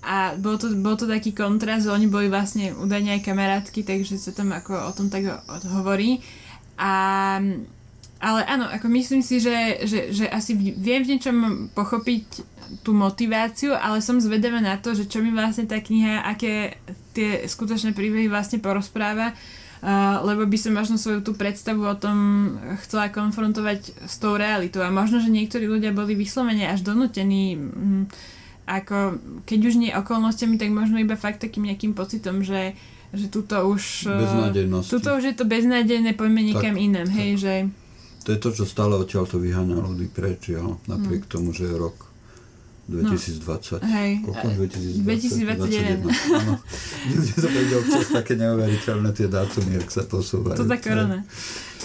A bol to, bol to taký kontrast, oni boli vlastne údajne aj kamarátky, takže sa tam ako o tom tak hovorí. A, ale áno, ako myslím si, že, že, že asi viem v niečom pochopiť tú motiváciu, ale som zvedavá na to, že čo mi vlastne tá kniha, aké tie skutočné príbehy vlastne porozpráva, uh, lebo by som možno svoju tú predstavu o tom chcela konfrontovať s tou realitou a možno, že niektorí ľudia boli vyslovene až donútení um, ako keď už nie okolnostiami, tak možno iba fakt takým nejakým pocitom, že že tuto už... Tuto už je to beznádejné, poďme niekam tak, hej, že... To je to, čo stále odtiaľ to vyháňa ľudí preč, jo, napriek hmm. tomu, že je rok 2020. No, hej. Koľko? 2020? 2021. Áno. To občas také neuveriteľné tie dátumy, ak sa posúvajú. To tak korona.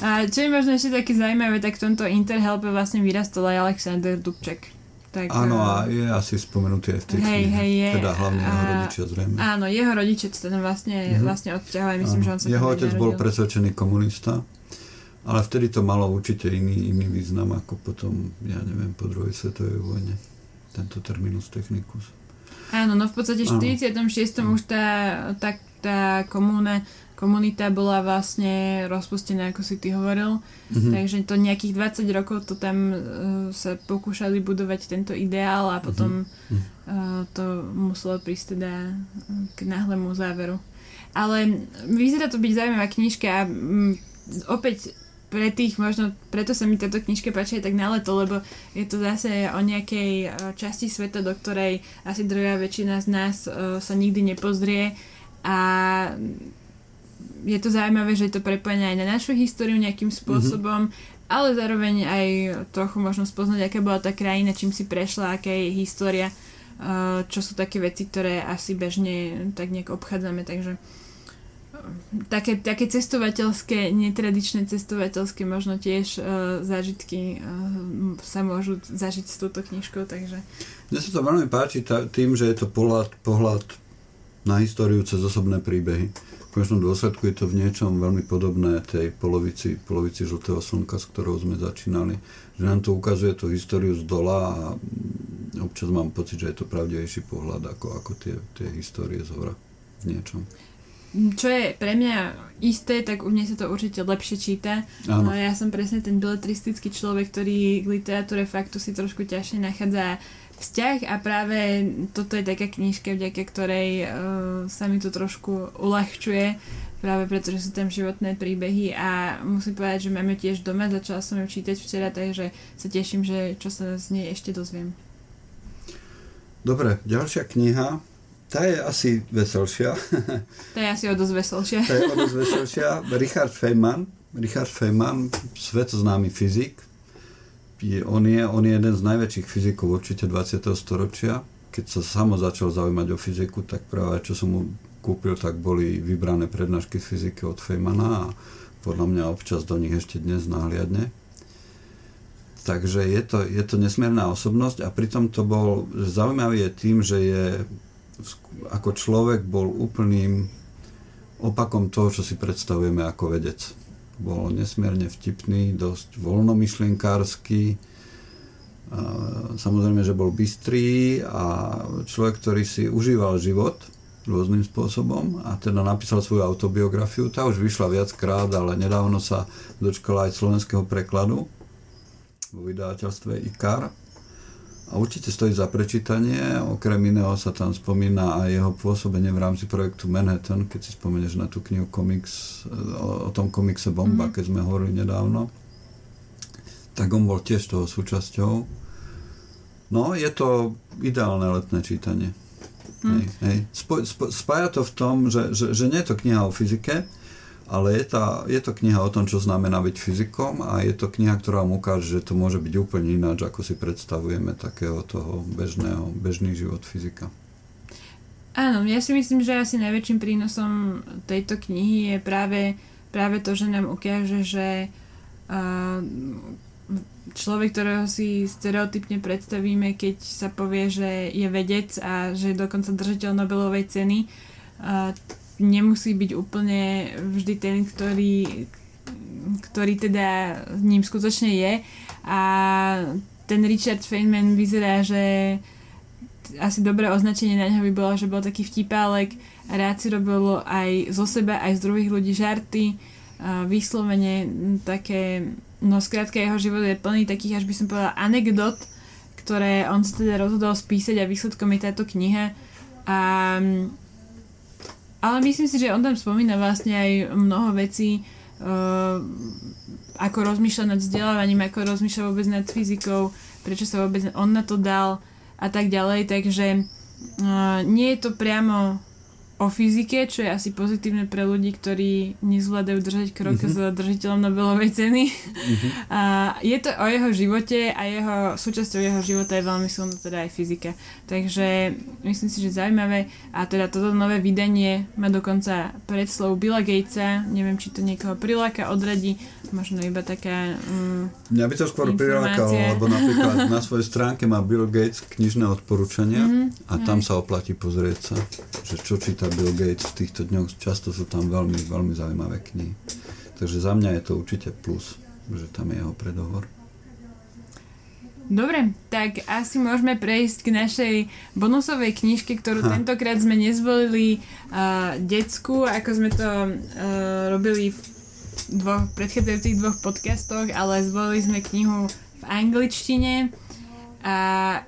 A čo je možno ešte také zaujímavé, tak v tomto Interhelpe vlastne vyrastol aj Alexander Dubček Tak, Áno, eh, a je asi spomenutý aj v tej Hej, knihe. hej, je. Teda hlavne jeho rodičia zrejme. Áno, jeho rodičia sa tam vlastne, Mhm. vlastne odťahovali, myslím, Áno. že on sa Jeho otec bol nenarodil. presvedčený komunista, ale vtedy to malo určite iný, iný význam ako potom, ja neviem, po druhej svetovej vojne. Tento terminus technicus. Áno, no v podstate v Áno. 46. už tá, tá, tá komúna, komunita bola vlastne rozpustená, ako si ty hovoril. Mhm. Takže to nejakých 20 rokov to tam uh, sa pokúšali budovať tento ideál a potom Mhm. uh, to muselo prísť teda uh, k náhlemu záveru. Ale vyzerá to byť zaujímavá knižka a mm, opäť pre tých možno, preto sa mi táto knižka páči aj tak na leto, lebo je to zase o nejakej časti sveta, do ktorej asi druhá väčšina z nás uh, sa nikdy nepozrie a je to zaujímavé, že je to prepojené aj na našu históriu nejakým spôsobom, mm-hmm. ale zároveň aj trochu možno spoznať, aká bola tá krajina, čím si prešla, aká je história, uh, čo sú také veci, ktoré asi bežne tak nejak obchádzame, takže uh, také, také cestovateľské, netradičné cestovateľské možno tiež uh, zážitky uh, sa môžu zažiť s touto knižkou, takže Mne sa to veľmi páči tým, že je to pohľad, pohľad na históriu cez osobné príbehy. Konečnom dôsledku je to v niečom veľmi podobné tej polovici, polovici žltého slnka, s ktorou sme začínali. Že nám to ukazuje tú históriu z dola a občas mám pocit, že je to pravdivejší pohľad ako, ako tie, tie histórie z hora v niečom. čo je pre mňa isté, tak u mne sa to určite lepšie číta. Áno. No, ja som presne ten beletristický človek, ktorý k literatúre faktu si trošku ťažšie nachádza vzťah a práve toto je taká knižka, vďaka ktorej uh, sa mi to trošku uľahčuje práve preto, že sú tam životné príbehy a musím povedať, že mám ju tiež doma, začala som ju čítať včera, takže sa teším, že čo sa z nej ešte dozviem. Dobre, ďalšia kniha, tá je asi veselšia. To je asi o dosť veselšie. tá je o dosť veselšia. Richard Feynman, Richard Feynman, svetoznámy fyzik. Je, on, je, on je jeden z najväčších fyzikov určite 20. storočia. Keď sa samo začal zaujímať o fyziku, tak práve čo som mu kúpil, tak boli vybrané prednášky z fyziky od Feynmana a podľa mňa občas do nich ešte dnes nahliadne. Takže je to, je to nesmierna osobnosť a pritom to bol, zaujímavý je tým, že je ako človek bol úplným opakom toho, čo si predstavujeme ako vedec. Bol nesmierne vtipný, dosť voľnomyšlienkársky, samozrejme, že bol bystrý a človek, ktorý si užíval život rôznym spôsobom a teda napísal svoju autobiografiu. Tá už vyšla viackrát, ale nedávno sa dočkala aj slovenského prekladu vo vydavateľstve IKAR. A určite stojí za prečítanie, okrem iného sa tam spomína aj jeho pôsobenie v rámci projektu Manhattan, keď si spomenieš na tú knihu komiks, o, o tom komikse Bomba, mm-hmm. keď sme hovorili nedávno. Tak on bol tiež toho súčasťou. No, je to ideálne letné čítanie. Mm. Hej, hej. Spo, spo, spája to v tom, že, že, že nie je to kniha o fyzike, ale je, tá, je to kniha o tom, čo znamená byť fyzikom a je to kniha, ktorá vám ukáže, že to môže byť úplne ináč, ako si predstavujeme takého toho bežného, bežný život fyzika. Áno, ja si myslím, že asi najväčším prínosom tejto knihy je práve, práve to, že nám ukáže, že človek, ktorého si stereotypne predstavíme, keď sa povie, že je vedec a že je dokonca držiteľ Nobelovej ceny, nemusí byť úplne vždy ten, ktorý, ktorý teda ním skutočne je. A ten Richard Feynman vyzerá, že asi dobré označenie na neho by bolo, že bol taký vtipálek rád si robil aj zo seba, aj z druhých ľudí žarty, vyslovene také, no skrátka jeho život je plný takých, až by som povedala, anekdot, ktoré on sa teda rozhodol spísať a výsledkom je táto kniha. A, ale myslím si, že on tam spomína vlastne aj mnoho vecí, uh, ako rozmýšľa nad vzdelávaním, ako rozmýšľa vôbec nad fyzikou, prečo sa vôbec on na to dal a tak ďalej, takže uh, nie je to priamo o fyzike, čo je asi pozitívne pre ľudí, ktorí nezvládajú držať krok mm-hmm. s držiteľom Nobelovej ceny. Mm-hmm. A je to o jeho živote a jeho, súčasťou jeho života je veľmi silná teda aj fyzika. Takže myslím si, že zaujímavé. A teda toto nové vydanie má dokonca predslov Billa Gatesa. Neviem, či to niekoho priláka, odradí. Možno iba taká um, Mňa by to skôr prilákalo, lebo napríklad na svojej stránke má Bill Gates knižné odporúčania mm-hmm. a tam sa oplatí pozrieť sa, že čo číta číta Bill Gates v týchto dňoch, často sú tam veľmi, veľmi zaujímavé knihy. Takže za mňa je to určite plus, že tam je jeho predohovor. Dobre, tak asi môžeme prejsť k našej bonusovej knižke, ktorú ha. tentokrát sme nezvolili uh, decku, ako sme to uh, robili v dvoch predchádzajúcich dvoch podcastoch, ale zvolili sme knihu v angličtine a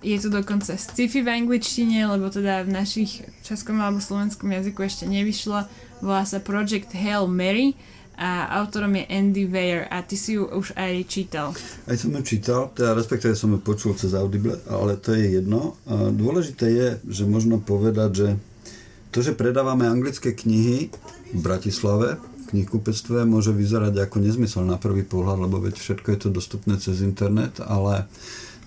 je to dokonca sci-fi v angličtine, lebo teda v našich českom alebo slovenskom jazyku ešte nevyšlo. Volá sa Project Hail Mary a autorom je Andy Weir a ty si ju už aj čítal. Aj som ju čítal, teda respektíve som ju počul cez Audible, ale to je jedno. Dôležité je, že možno povedať, že to, že predávame anglické knihy v Bratislave, knihkupectve môže vyzerať ako nezmysel na prvý pohľad, lebo veď všetko je to dostupné cez internet, ale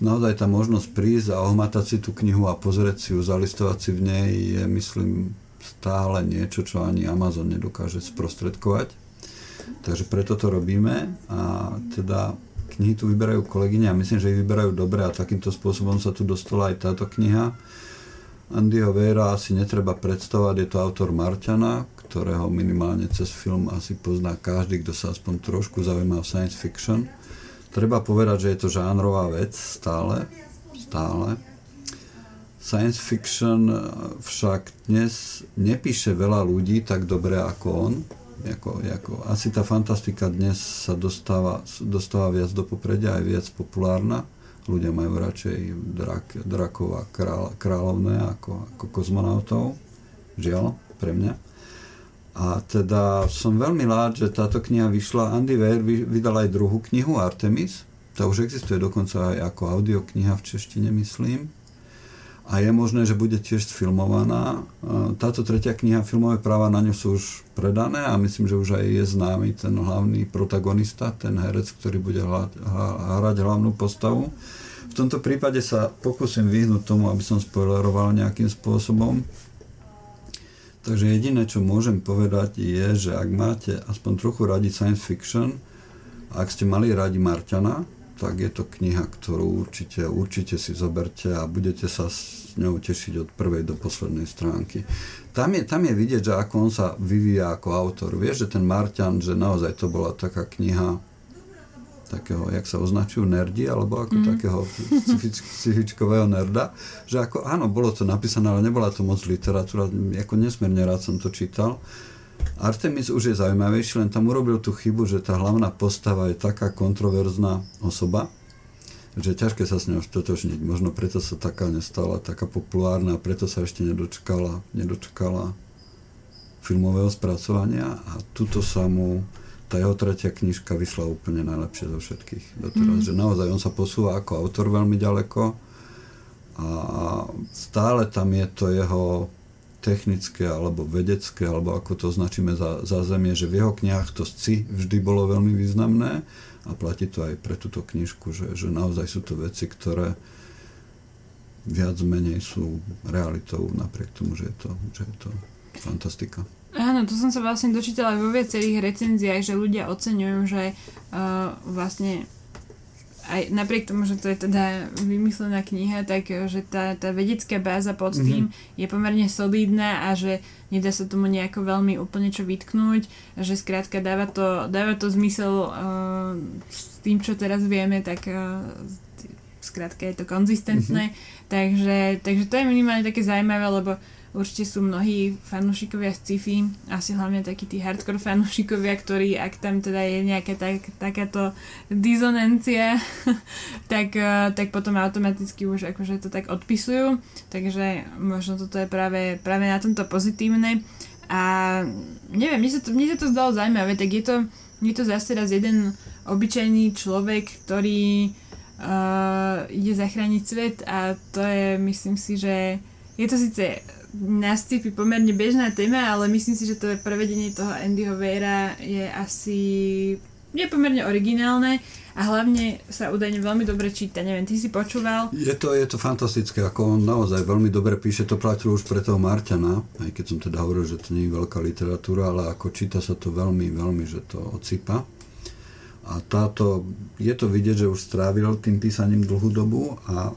naozaj tá možnosť prísť a ohmatať si tú knihu a pozrieť si ju, zalistovať si v nej je, myslím, stále niečo, čo ani Amazon nedokáže sprostredkovať. Takže preto to robíme a teda knihy tu vyberajú kolegyne a myslím, že ich vyberajú dobre a takýmto spôsobom sa tu dostala aj táto kniha. Andyho Vera asi netreba predstavovať, je to autor Marťana, ktorého minimálne cez film asi pozná každý, kto sa aspoň trošku zaujíma o science fiction Treba povedať, že je to žánrová vec stále, stále. Science fiction však dnes nepíše veľa ľudí tak dobre ako on. Jako, ako, asi tá fantastika dnes sa dostáva, dostáva viac do popredia, aj viac populárna. Ľudia majú radšej drak, drakov a král, kráľovné ako, ako kozmonautov. Žiaľ, pre mňa. A teda som veľmi rád, že táto kniha vyšla. Andy Weir vydal aj druhú knihu Artemis. Tá už existuje dokonca aj ako audiokniha v češtine, myslím. A je možné, že bude tiež sfilmovaná. Táto tretia kniha, filmové práva na ňu sú už predané a myslím, že už aj je známy ten hlavný protagonista, ten herec, ktorý bude hrať hlavnú postavu. V tomto prípade sa pokúsim vyhnúť tomu, aby som spoileroval nejakým spôsobom. Takže jediné, čo môžem povedať je, že ak máte aspoň trochu radi science fiction, ak ste mali radi Marťana, tak je to kniha, ktorú určite, určite si zoberte a budete sa s ňou tešiť od prvej do poslednej stránky. Tam je, tam je vidieť, že ako on sa vyvíja ako autor. Vieš, že ten Marťan, že naozaj to bola taká kniha, takého, jak sa označujú nerdi, alebo ako mm. takého psychičkového nerda, že ako, áno, bolo to napísané, ale nebola to moc literatúra, ako nesmierne rád som to čítal. Artemis už je zaujímavejší, len tam urobil tú chybu, že tá hlavná postava je taká kontroverzná osoba, že ťažké sa s ňou stotožniť. Možno preto sa taká nestala, taká populárna, preto sa ešte nedočkala, nedočkala filmového spracovania a tuto sa mu tá jeho tretia knižka vyšla úplne najlepšie zo všetkých doteraz. Mm. Že naozaj on sa posúva ako autor veľmi ďaleko a stále tam je to jeho technické alebo vedecké, alebo ako to označíme za, za zemie, že v jeho knihách to sci vždy bolo veľmi významné a platí to aj pre túto knižku, že, že naozaj sú to veci, ktoré viac menej sú realitou napriek tomu, že je to, že je to fantastika. Áno, to som sa vlastne dočítala vo viacerých recenziách, že ľudia oceňujú, že uh, vlastne aj napriek tomu, že to je teda vymyslená kniha, tak že tá, tá vedecká báza pod mhm. tým mm-hmm. je pomerne solidná a že nedá sa tomu nejako veľmi úplne čo vytknúť, že skrátka dáva to, dáva to zmysel uh, s tým, čo teraz vieme, tak uh, skrátka je to konzistentné. Mm-hmm. Takže, takže to je minimálne také zaujímavé, lebo Určite sú mnohí fanúšikovia sci-fi, asi hlavne takí tí hardcore fanúšikovia, ktorí, ak tam teda je nejaká tak, takáto dizonencia, tak, eh, tak potom automaticky už akože to tak odpisujú. Takže možno toto je práve, práve na tomto pozitívne. A neviem, mne sa to, mne sa to zdalo zaujímavé, tak je to, je to zase raz jeden obyčajný človek, ktorý uh, ide zachrániť svet a to je, myslím si, že je to síce na Sci-Fi pomerne bežná téma, ale myslím si, že to prevedenie toho Andyho Weira je asi je pomerne originálne a hlavne sa údajne veľmi dobre číta. Neviem, ty si počúval? Je to, je to fantastické, ako on naozaj veľmi dobre píše, to platilo už pre toho Marťana, aj keď som teda hovoril, že to nie je veľká literatúra, ale ako číta sa to veľmi, veľmi, že to ocipa. A táto, je to vidieť, že už strávil tým písaním dlhú dobu a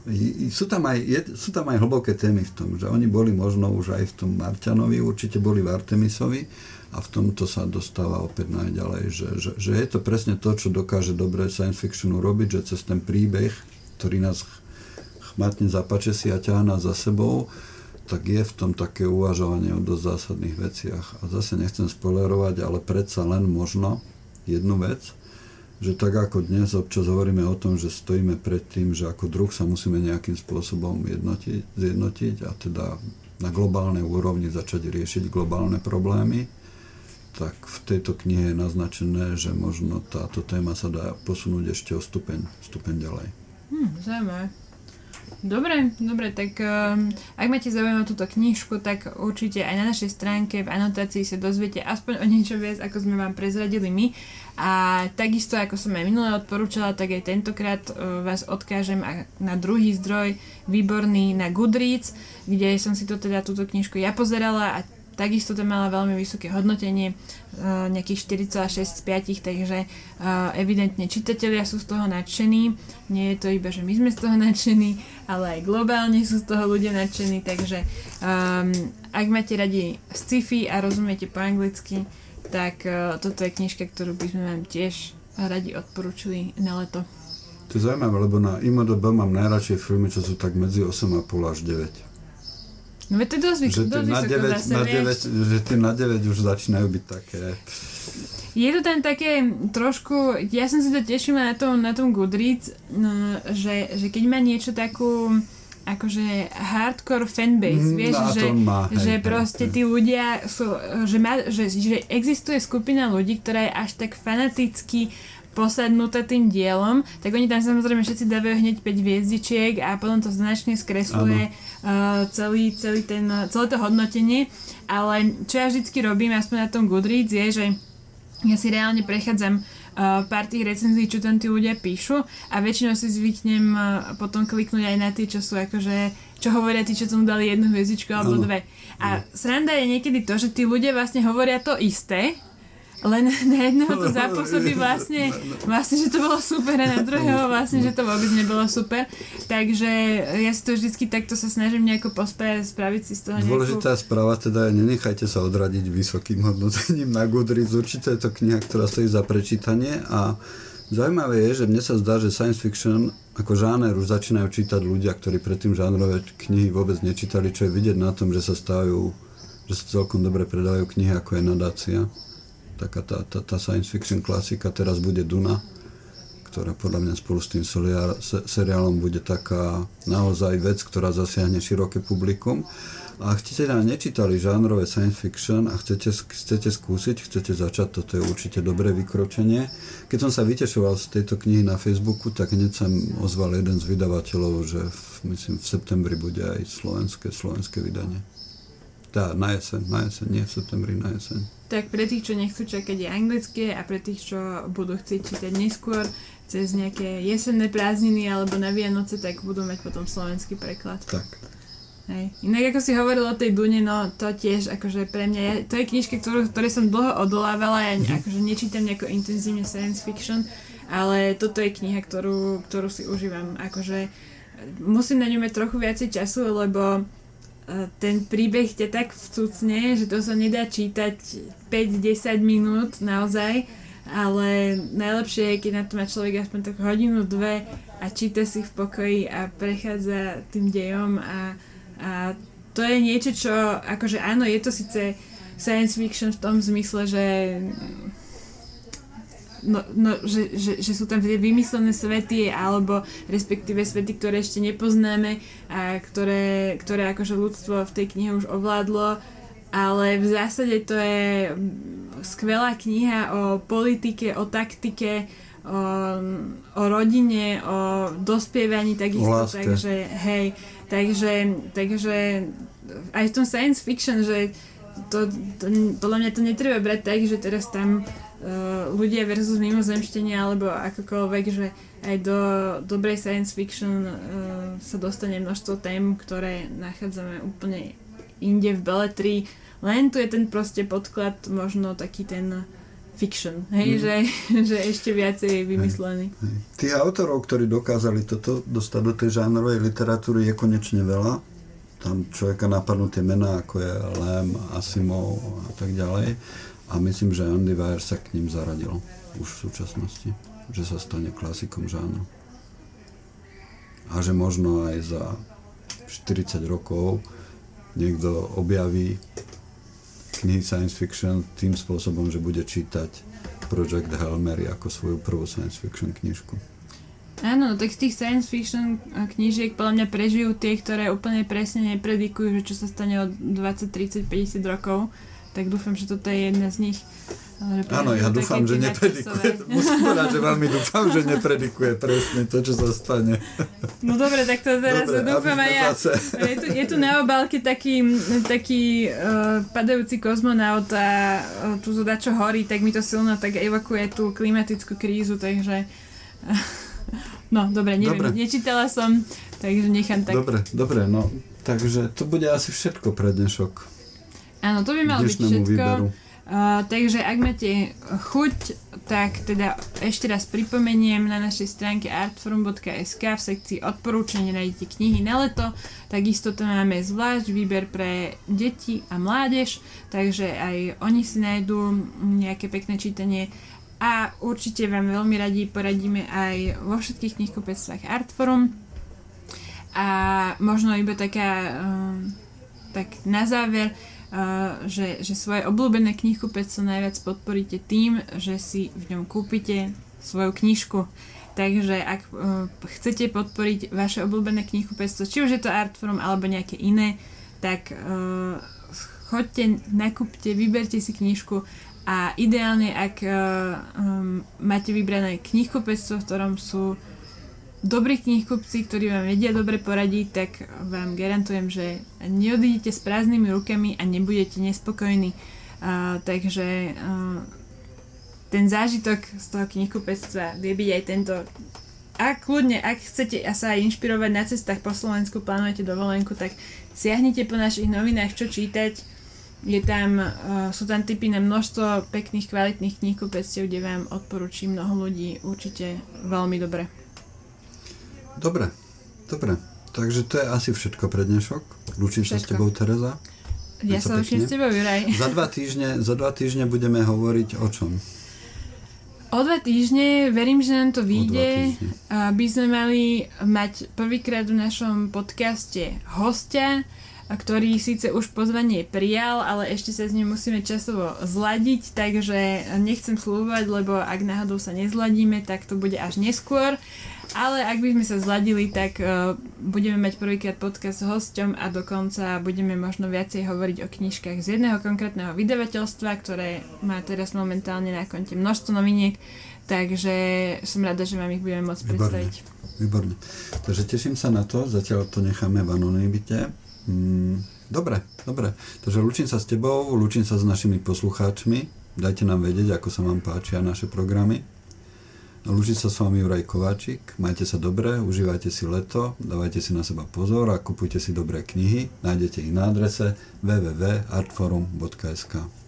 sú tam, aj, je, sú tam aj hlboké témy v tom, že oni boli možno už aj v tom Marťanovi, určite boli v Artemisovi, a v tomto sa dostáva opäť najďalej, že, že, že je to presne to, čo dokáže dobre science fiction urobiť, že cez ten príbeh, ktorý nás chmatne zapače si a ťahá nás za sebou, tak je v tom také uvažovanie o dosť zásadných veciach. A zase nechcem spoilerovať, ale predsa len možno jednu vec, že tak ako dnes občas hovoríme o tom, že stojíme pred tým, že ako druh sa musíme nejakým spôsobom jednotiť, zjednotiť a teda na globálnej úrovni začať riešiť globálne problémy, tak v tejto knihe je naznačené, že možno táto téma sa dá posunúť ešte o stupeň, stupeň ďalej. Hm, zaujímavé. Dobre, dobre, tak um, ak máte o túto knižku, tak určite aj na našej stránke v anotácii sa dozviete aspoň o niečo viac, ako sme vám prezradili my. A takisto, ako som aj minule odporúčala, tak aj tentokrát uh, vás odkážem na druhý zdroj, výborný na Goodreads, kde som si to teda túto knižku ja pozerala a Takisto to mala veľmi vysoké hodnotenie, uh, nejakých 4,6 z 5, takže uh, evidentne čitatelia sú z toho nadšení. Nie je to iba, že my sme z toho nadšení, ale aj globálne sú z toho ľudia nadšení, takže um, ak máte radi sci-fi a rozumiete po anglicky, tak uh, toto je knižka, ktorú by sme vám tiež radi odporúčili na leto. To je zaujímavé, lebo na IMDB mám najradšej filmy, čo sú tak medzi 8,5 až 9. No to je dosť, že dosť na 9, zase, na 9, že tie na 9 už začínajú byť také... Je to tam také trošku, ja som si to tešila na tom, na tom Goodreads, no, že, že keď má niečo takú akože hardcore fanbase, mm, vieš, že, má, hej, že hej, proste hej. tí ľudia sú, že, má, že, že existuje skupina ľudí, ktorá je až tak fanaticky posadnuté tým dielom, tak oni tam samozrejme všetci dávajú hneď 5 hviezdičiek a potom to značne skresluje uh, celý, celý ten, celé to hodnotenie. Ale čo ja vždycky robím, aspoň na tom Goodreads, je, že ja si reálne prechádzam uh, pár tých recenzií, čo tam tí ľudia píšu a väčšinou si zvyknem uh, potom kliknúť aj na tie, čo sú akože, čo hovoria tí, čo tomu dali jednu hviezdičku alebo dve. A sranda je niekedy to, že tí ľudia vlastne hovoria to isté, len na jedného to zapôsobí vlastne, vlastne, že to bolo super a na druhého vlastne, že to vôbec nebolo super. Takže ja si to vždycky takto sa snažím nejako pospájať, spraviť si z toho nejakú... Dôležitá správa teda je, nenechajte sa odradiť vysokým hodnotením na Goodreads. Určite je to kniha, ktorá stojí za prečítanie a Zaujímavé je, že mne sa zdá, že science fiction ako žáner už začínajú čítať ľudia, ktorí predtým žánrové knihy vôbec nečítali, čo je vidieť na tom, že sa stávajú, že sa celkom dobre predávajú knihy ako je nadácia taká tá, tá, tá science fiction klasika, teraz bude Duna, ktorá podľa mňa spolu s tým seriálom bude taká naozaj vec, ktorá zasiahne široké publikum. A ak ste teda nečítali žánrové science fiction a chcete, chcete skúsiť, chcete začať, toto je určite dobré vykročenie. Keď som sa vytešoval z tejto knihy na Facebooku, tak hneď sa ozval jeden z vydavateľov, že v, myslím v septembri bude aj slovenské, slovenské vydanie. Tá, na jeseň, na jeseň, nie v septembri, na jeseň. Tak pre tých, čo nechcú čakať je anglické a pre tých, čo budú chcieť čítať neskôr cez nejaké jesenné prázdniny alebo na Vianoce, tak budú mať potom slovenský preklad. Tak. Hej. Inak ako si hovoril o tej Dune, no to tiež akože pre mňa, ja, to je knižka, ktorú, ktoré som dlho odolávala, ja mm-hmm. akože nečítam nejako intenzívne science fiction, ale toto je kniha, ktorú, ktorú si užívam. Akože musím na ňu mať trochu viacej času, lebo ten príbeh ťa tak vcucne, že to sa nedá čítať 5-10 minút naozaj, ale najlepšie je, keď na to má človek aspoň tak hodinu, dve a číta si v pokoji a prechádza tým dejom a, a to je niečo, čo akože áno, je to síce science fiction v tom zmysle, že no, no, že, že, že sú tam tie vymyslené svety alebo respektíve svety, ktoré ešte nepoznáme a ktoré, ktoré akože ľudstvo v tej knihe už ovládlo. Ale v zásade to je skvelá kniha o politike, o taktike, o, o rodine, o dospievaní takisto, takže hej, takže, takže aj v tom science fiction, že to, to, podľa mňa to netreba brať tak, že teraz tam ľudia versus mimozemštenia alebo akokoľvek, že aj do dobrej science fiction uh, sa dostane množstvo tém, ktoré nachádzame úplne inde v beletrii. Len tu je ten proste podklad, možno taký ten fiction, hej, mm. že, že ešte viacej je vymyslený. Hej, hej. Tých autorov, ktorí dokázali toto dostať do tej žánrovej literatúry je konečne veľa tam človeka napadnú tie mená, ako je Lem, Asimov a tak ďalej. A myslím, že Andy Weir sa k ním zaradil už v súčasnosti, že sa stane klasikom žánru. A že možno aj za 40 rokov niekto objaví knihy science fiction tým spôsobom, že bude čítať Project Hail Mary ako svoju prvú science fiction knižku. Áno, no tak z tých science fiction knížiek podľa mňa prežijú tie, ktoré úplne presne nepredikujú, že čo sa stane o 20, 30, 50 rokov. Tak dúfam, že toto je jedna z nich. Áno, ja dúfam, že nepredikuje. Musím povedať, že veľmi dúfam, že nepredikuje presne to, čo sa stane. No dobre, tak to teraz dobre, dúfam aj ja. Zase... Je, tu, je tu na obálke taký, taký uh, padajúci kozmonaut a uh, tu čo horí, tak mi to silno tak evakuje tú klimatickú krízu, takže... No, dobre, neviem, dobre. nečítala som, takže nechám tak. Dobre, dobre, no, takže to bude asi všetko pre dnešok. Áno, to by malo byť všetko. Výberu. Uh, takže ak máte chuť, tak teda ešte raz pripomeniem na našej stránke artforum.sk v sekcii odporúčania nájdete knihy na leto, takisto tam máme zvlášť výber pre deti a mládež, takže aj oni si nájdú nejaké pekné čítanie a určite vám veľmi radi poradíme aj vo všetkých knihkupectvách Artforum a možno iba taká uh, tak na záver že, že svoje obľúbené knihkupectvo najviac podporíte tým, že si v ňom kúpite svoju knižku. Takže ak uh, chcete podporiť vaše obľúbené knihkupectvo či už je to Artforum alebo nejaké iné tak uh, chodte, nakúpte, vyberte si knižku a ideálne, ak uh, um, máte vybrané knihkupectvo, v ktorom sú dobrí knihkupci, ktorí vám vedia dobre poradiť, tak vám garantujem, že neodídete s prázdnymi rukami a nebudete nespokojní. Uh, takže uh, ten zážitok z toho knihkupectva vie byť aj tento. Ak kľudne, ak chcete sa aj inšpirovať na cestách po Slovensku, plánujete dovolenku, tak siahnite po našich novinách, čo čítať, je tam, uh, sú tam typy na množstvo pekných, kvalitných knihkupectiev, kde vám odporúčim mnoho ľudí určite veľmi dobre. Dobre, dobre. Takže to je asi všetko pre dnešok. Lúčim sa s tebou, Tereza. Ja sa lúčim s tebou, Juraj. Za dva, týždne, za dva týždne budeme hovoriť o čom? O dva týždne, verím, že nám to vyjde, by sme mali mať prvýkrát v našom podcaste hostia, ktorý síce už pozvanie prijal, ale ešte sa s ním musíme časovo zladiť, takže nechcem slúbať, lebo ak náhodou sa nezladíme, tak to bude až neskôr. Ale ak by sme sa zladili, tak uh, budeme mať prvýkrát podcast s hosťom a dokonca budeme možno viacej hovoriť o knižkách z jedného konkrétneho vydavateľstva, ktoré má teraz momentálne na konte množstvo noviniek, takže som rada, že vám ich budeme môcť Výborne. predstaviť. Výborne. Takže teším sa na to, zatiaľ to necháme v anonimite. Mm, dobre, dobre. Takže lúčim sa s tebou, lúčim sa s našimi poslucháčmi. Dajte nám vedieť, ako sa vám páčia naše programy. Lúčim sa s vami Juraj Kováčik. Majte sa dobre, užívajte si leto, dávajte si na seba pozor a kupujte si dobré knihy. Nájdete ich na adrese www.artforum.sk.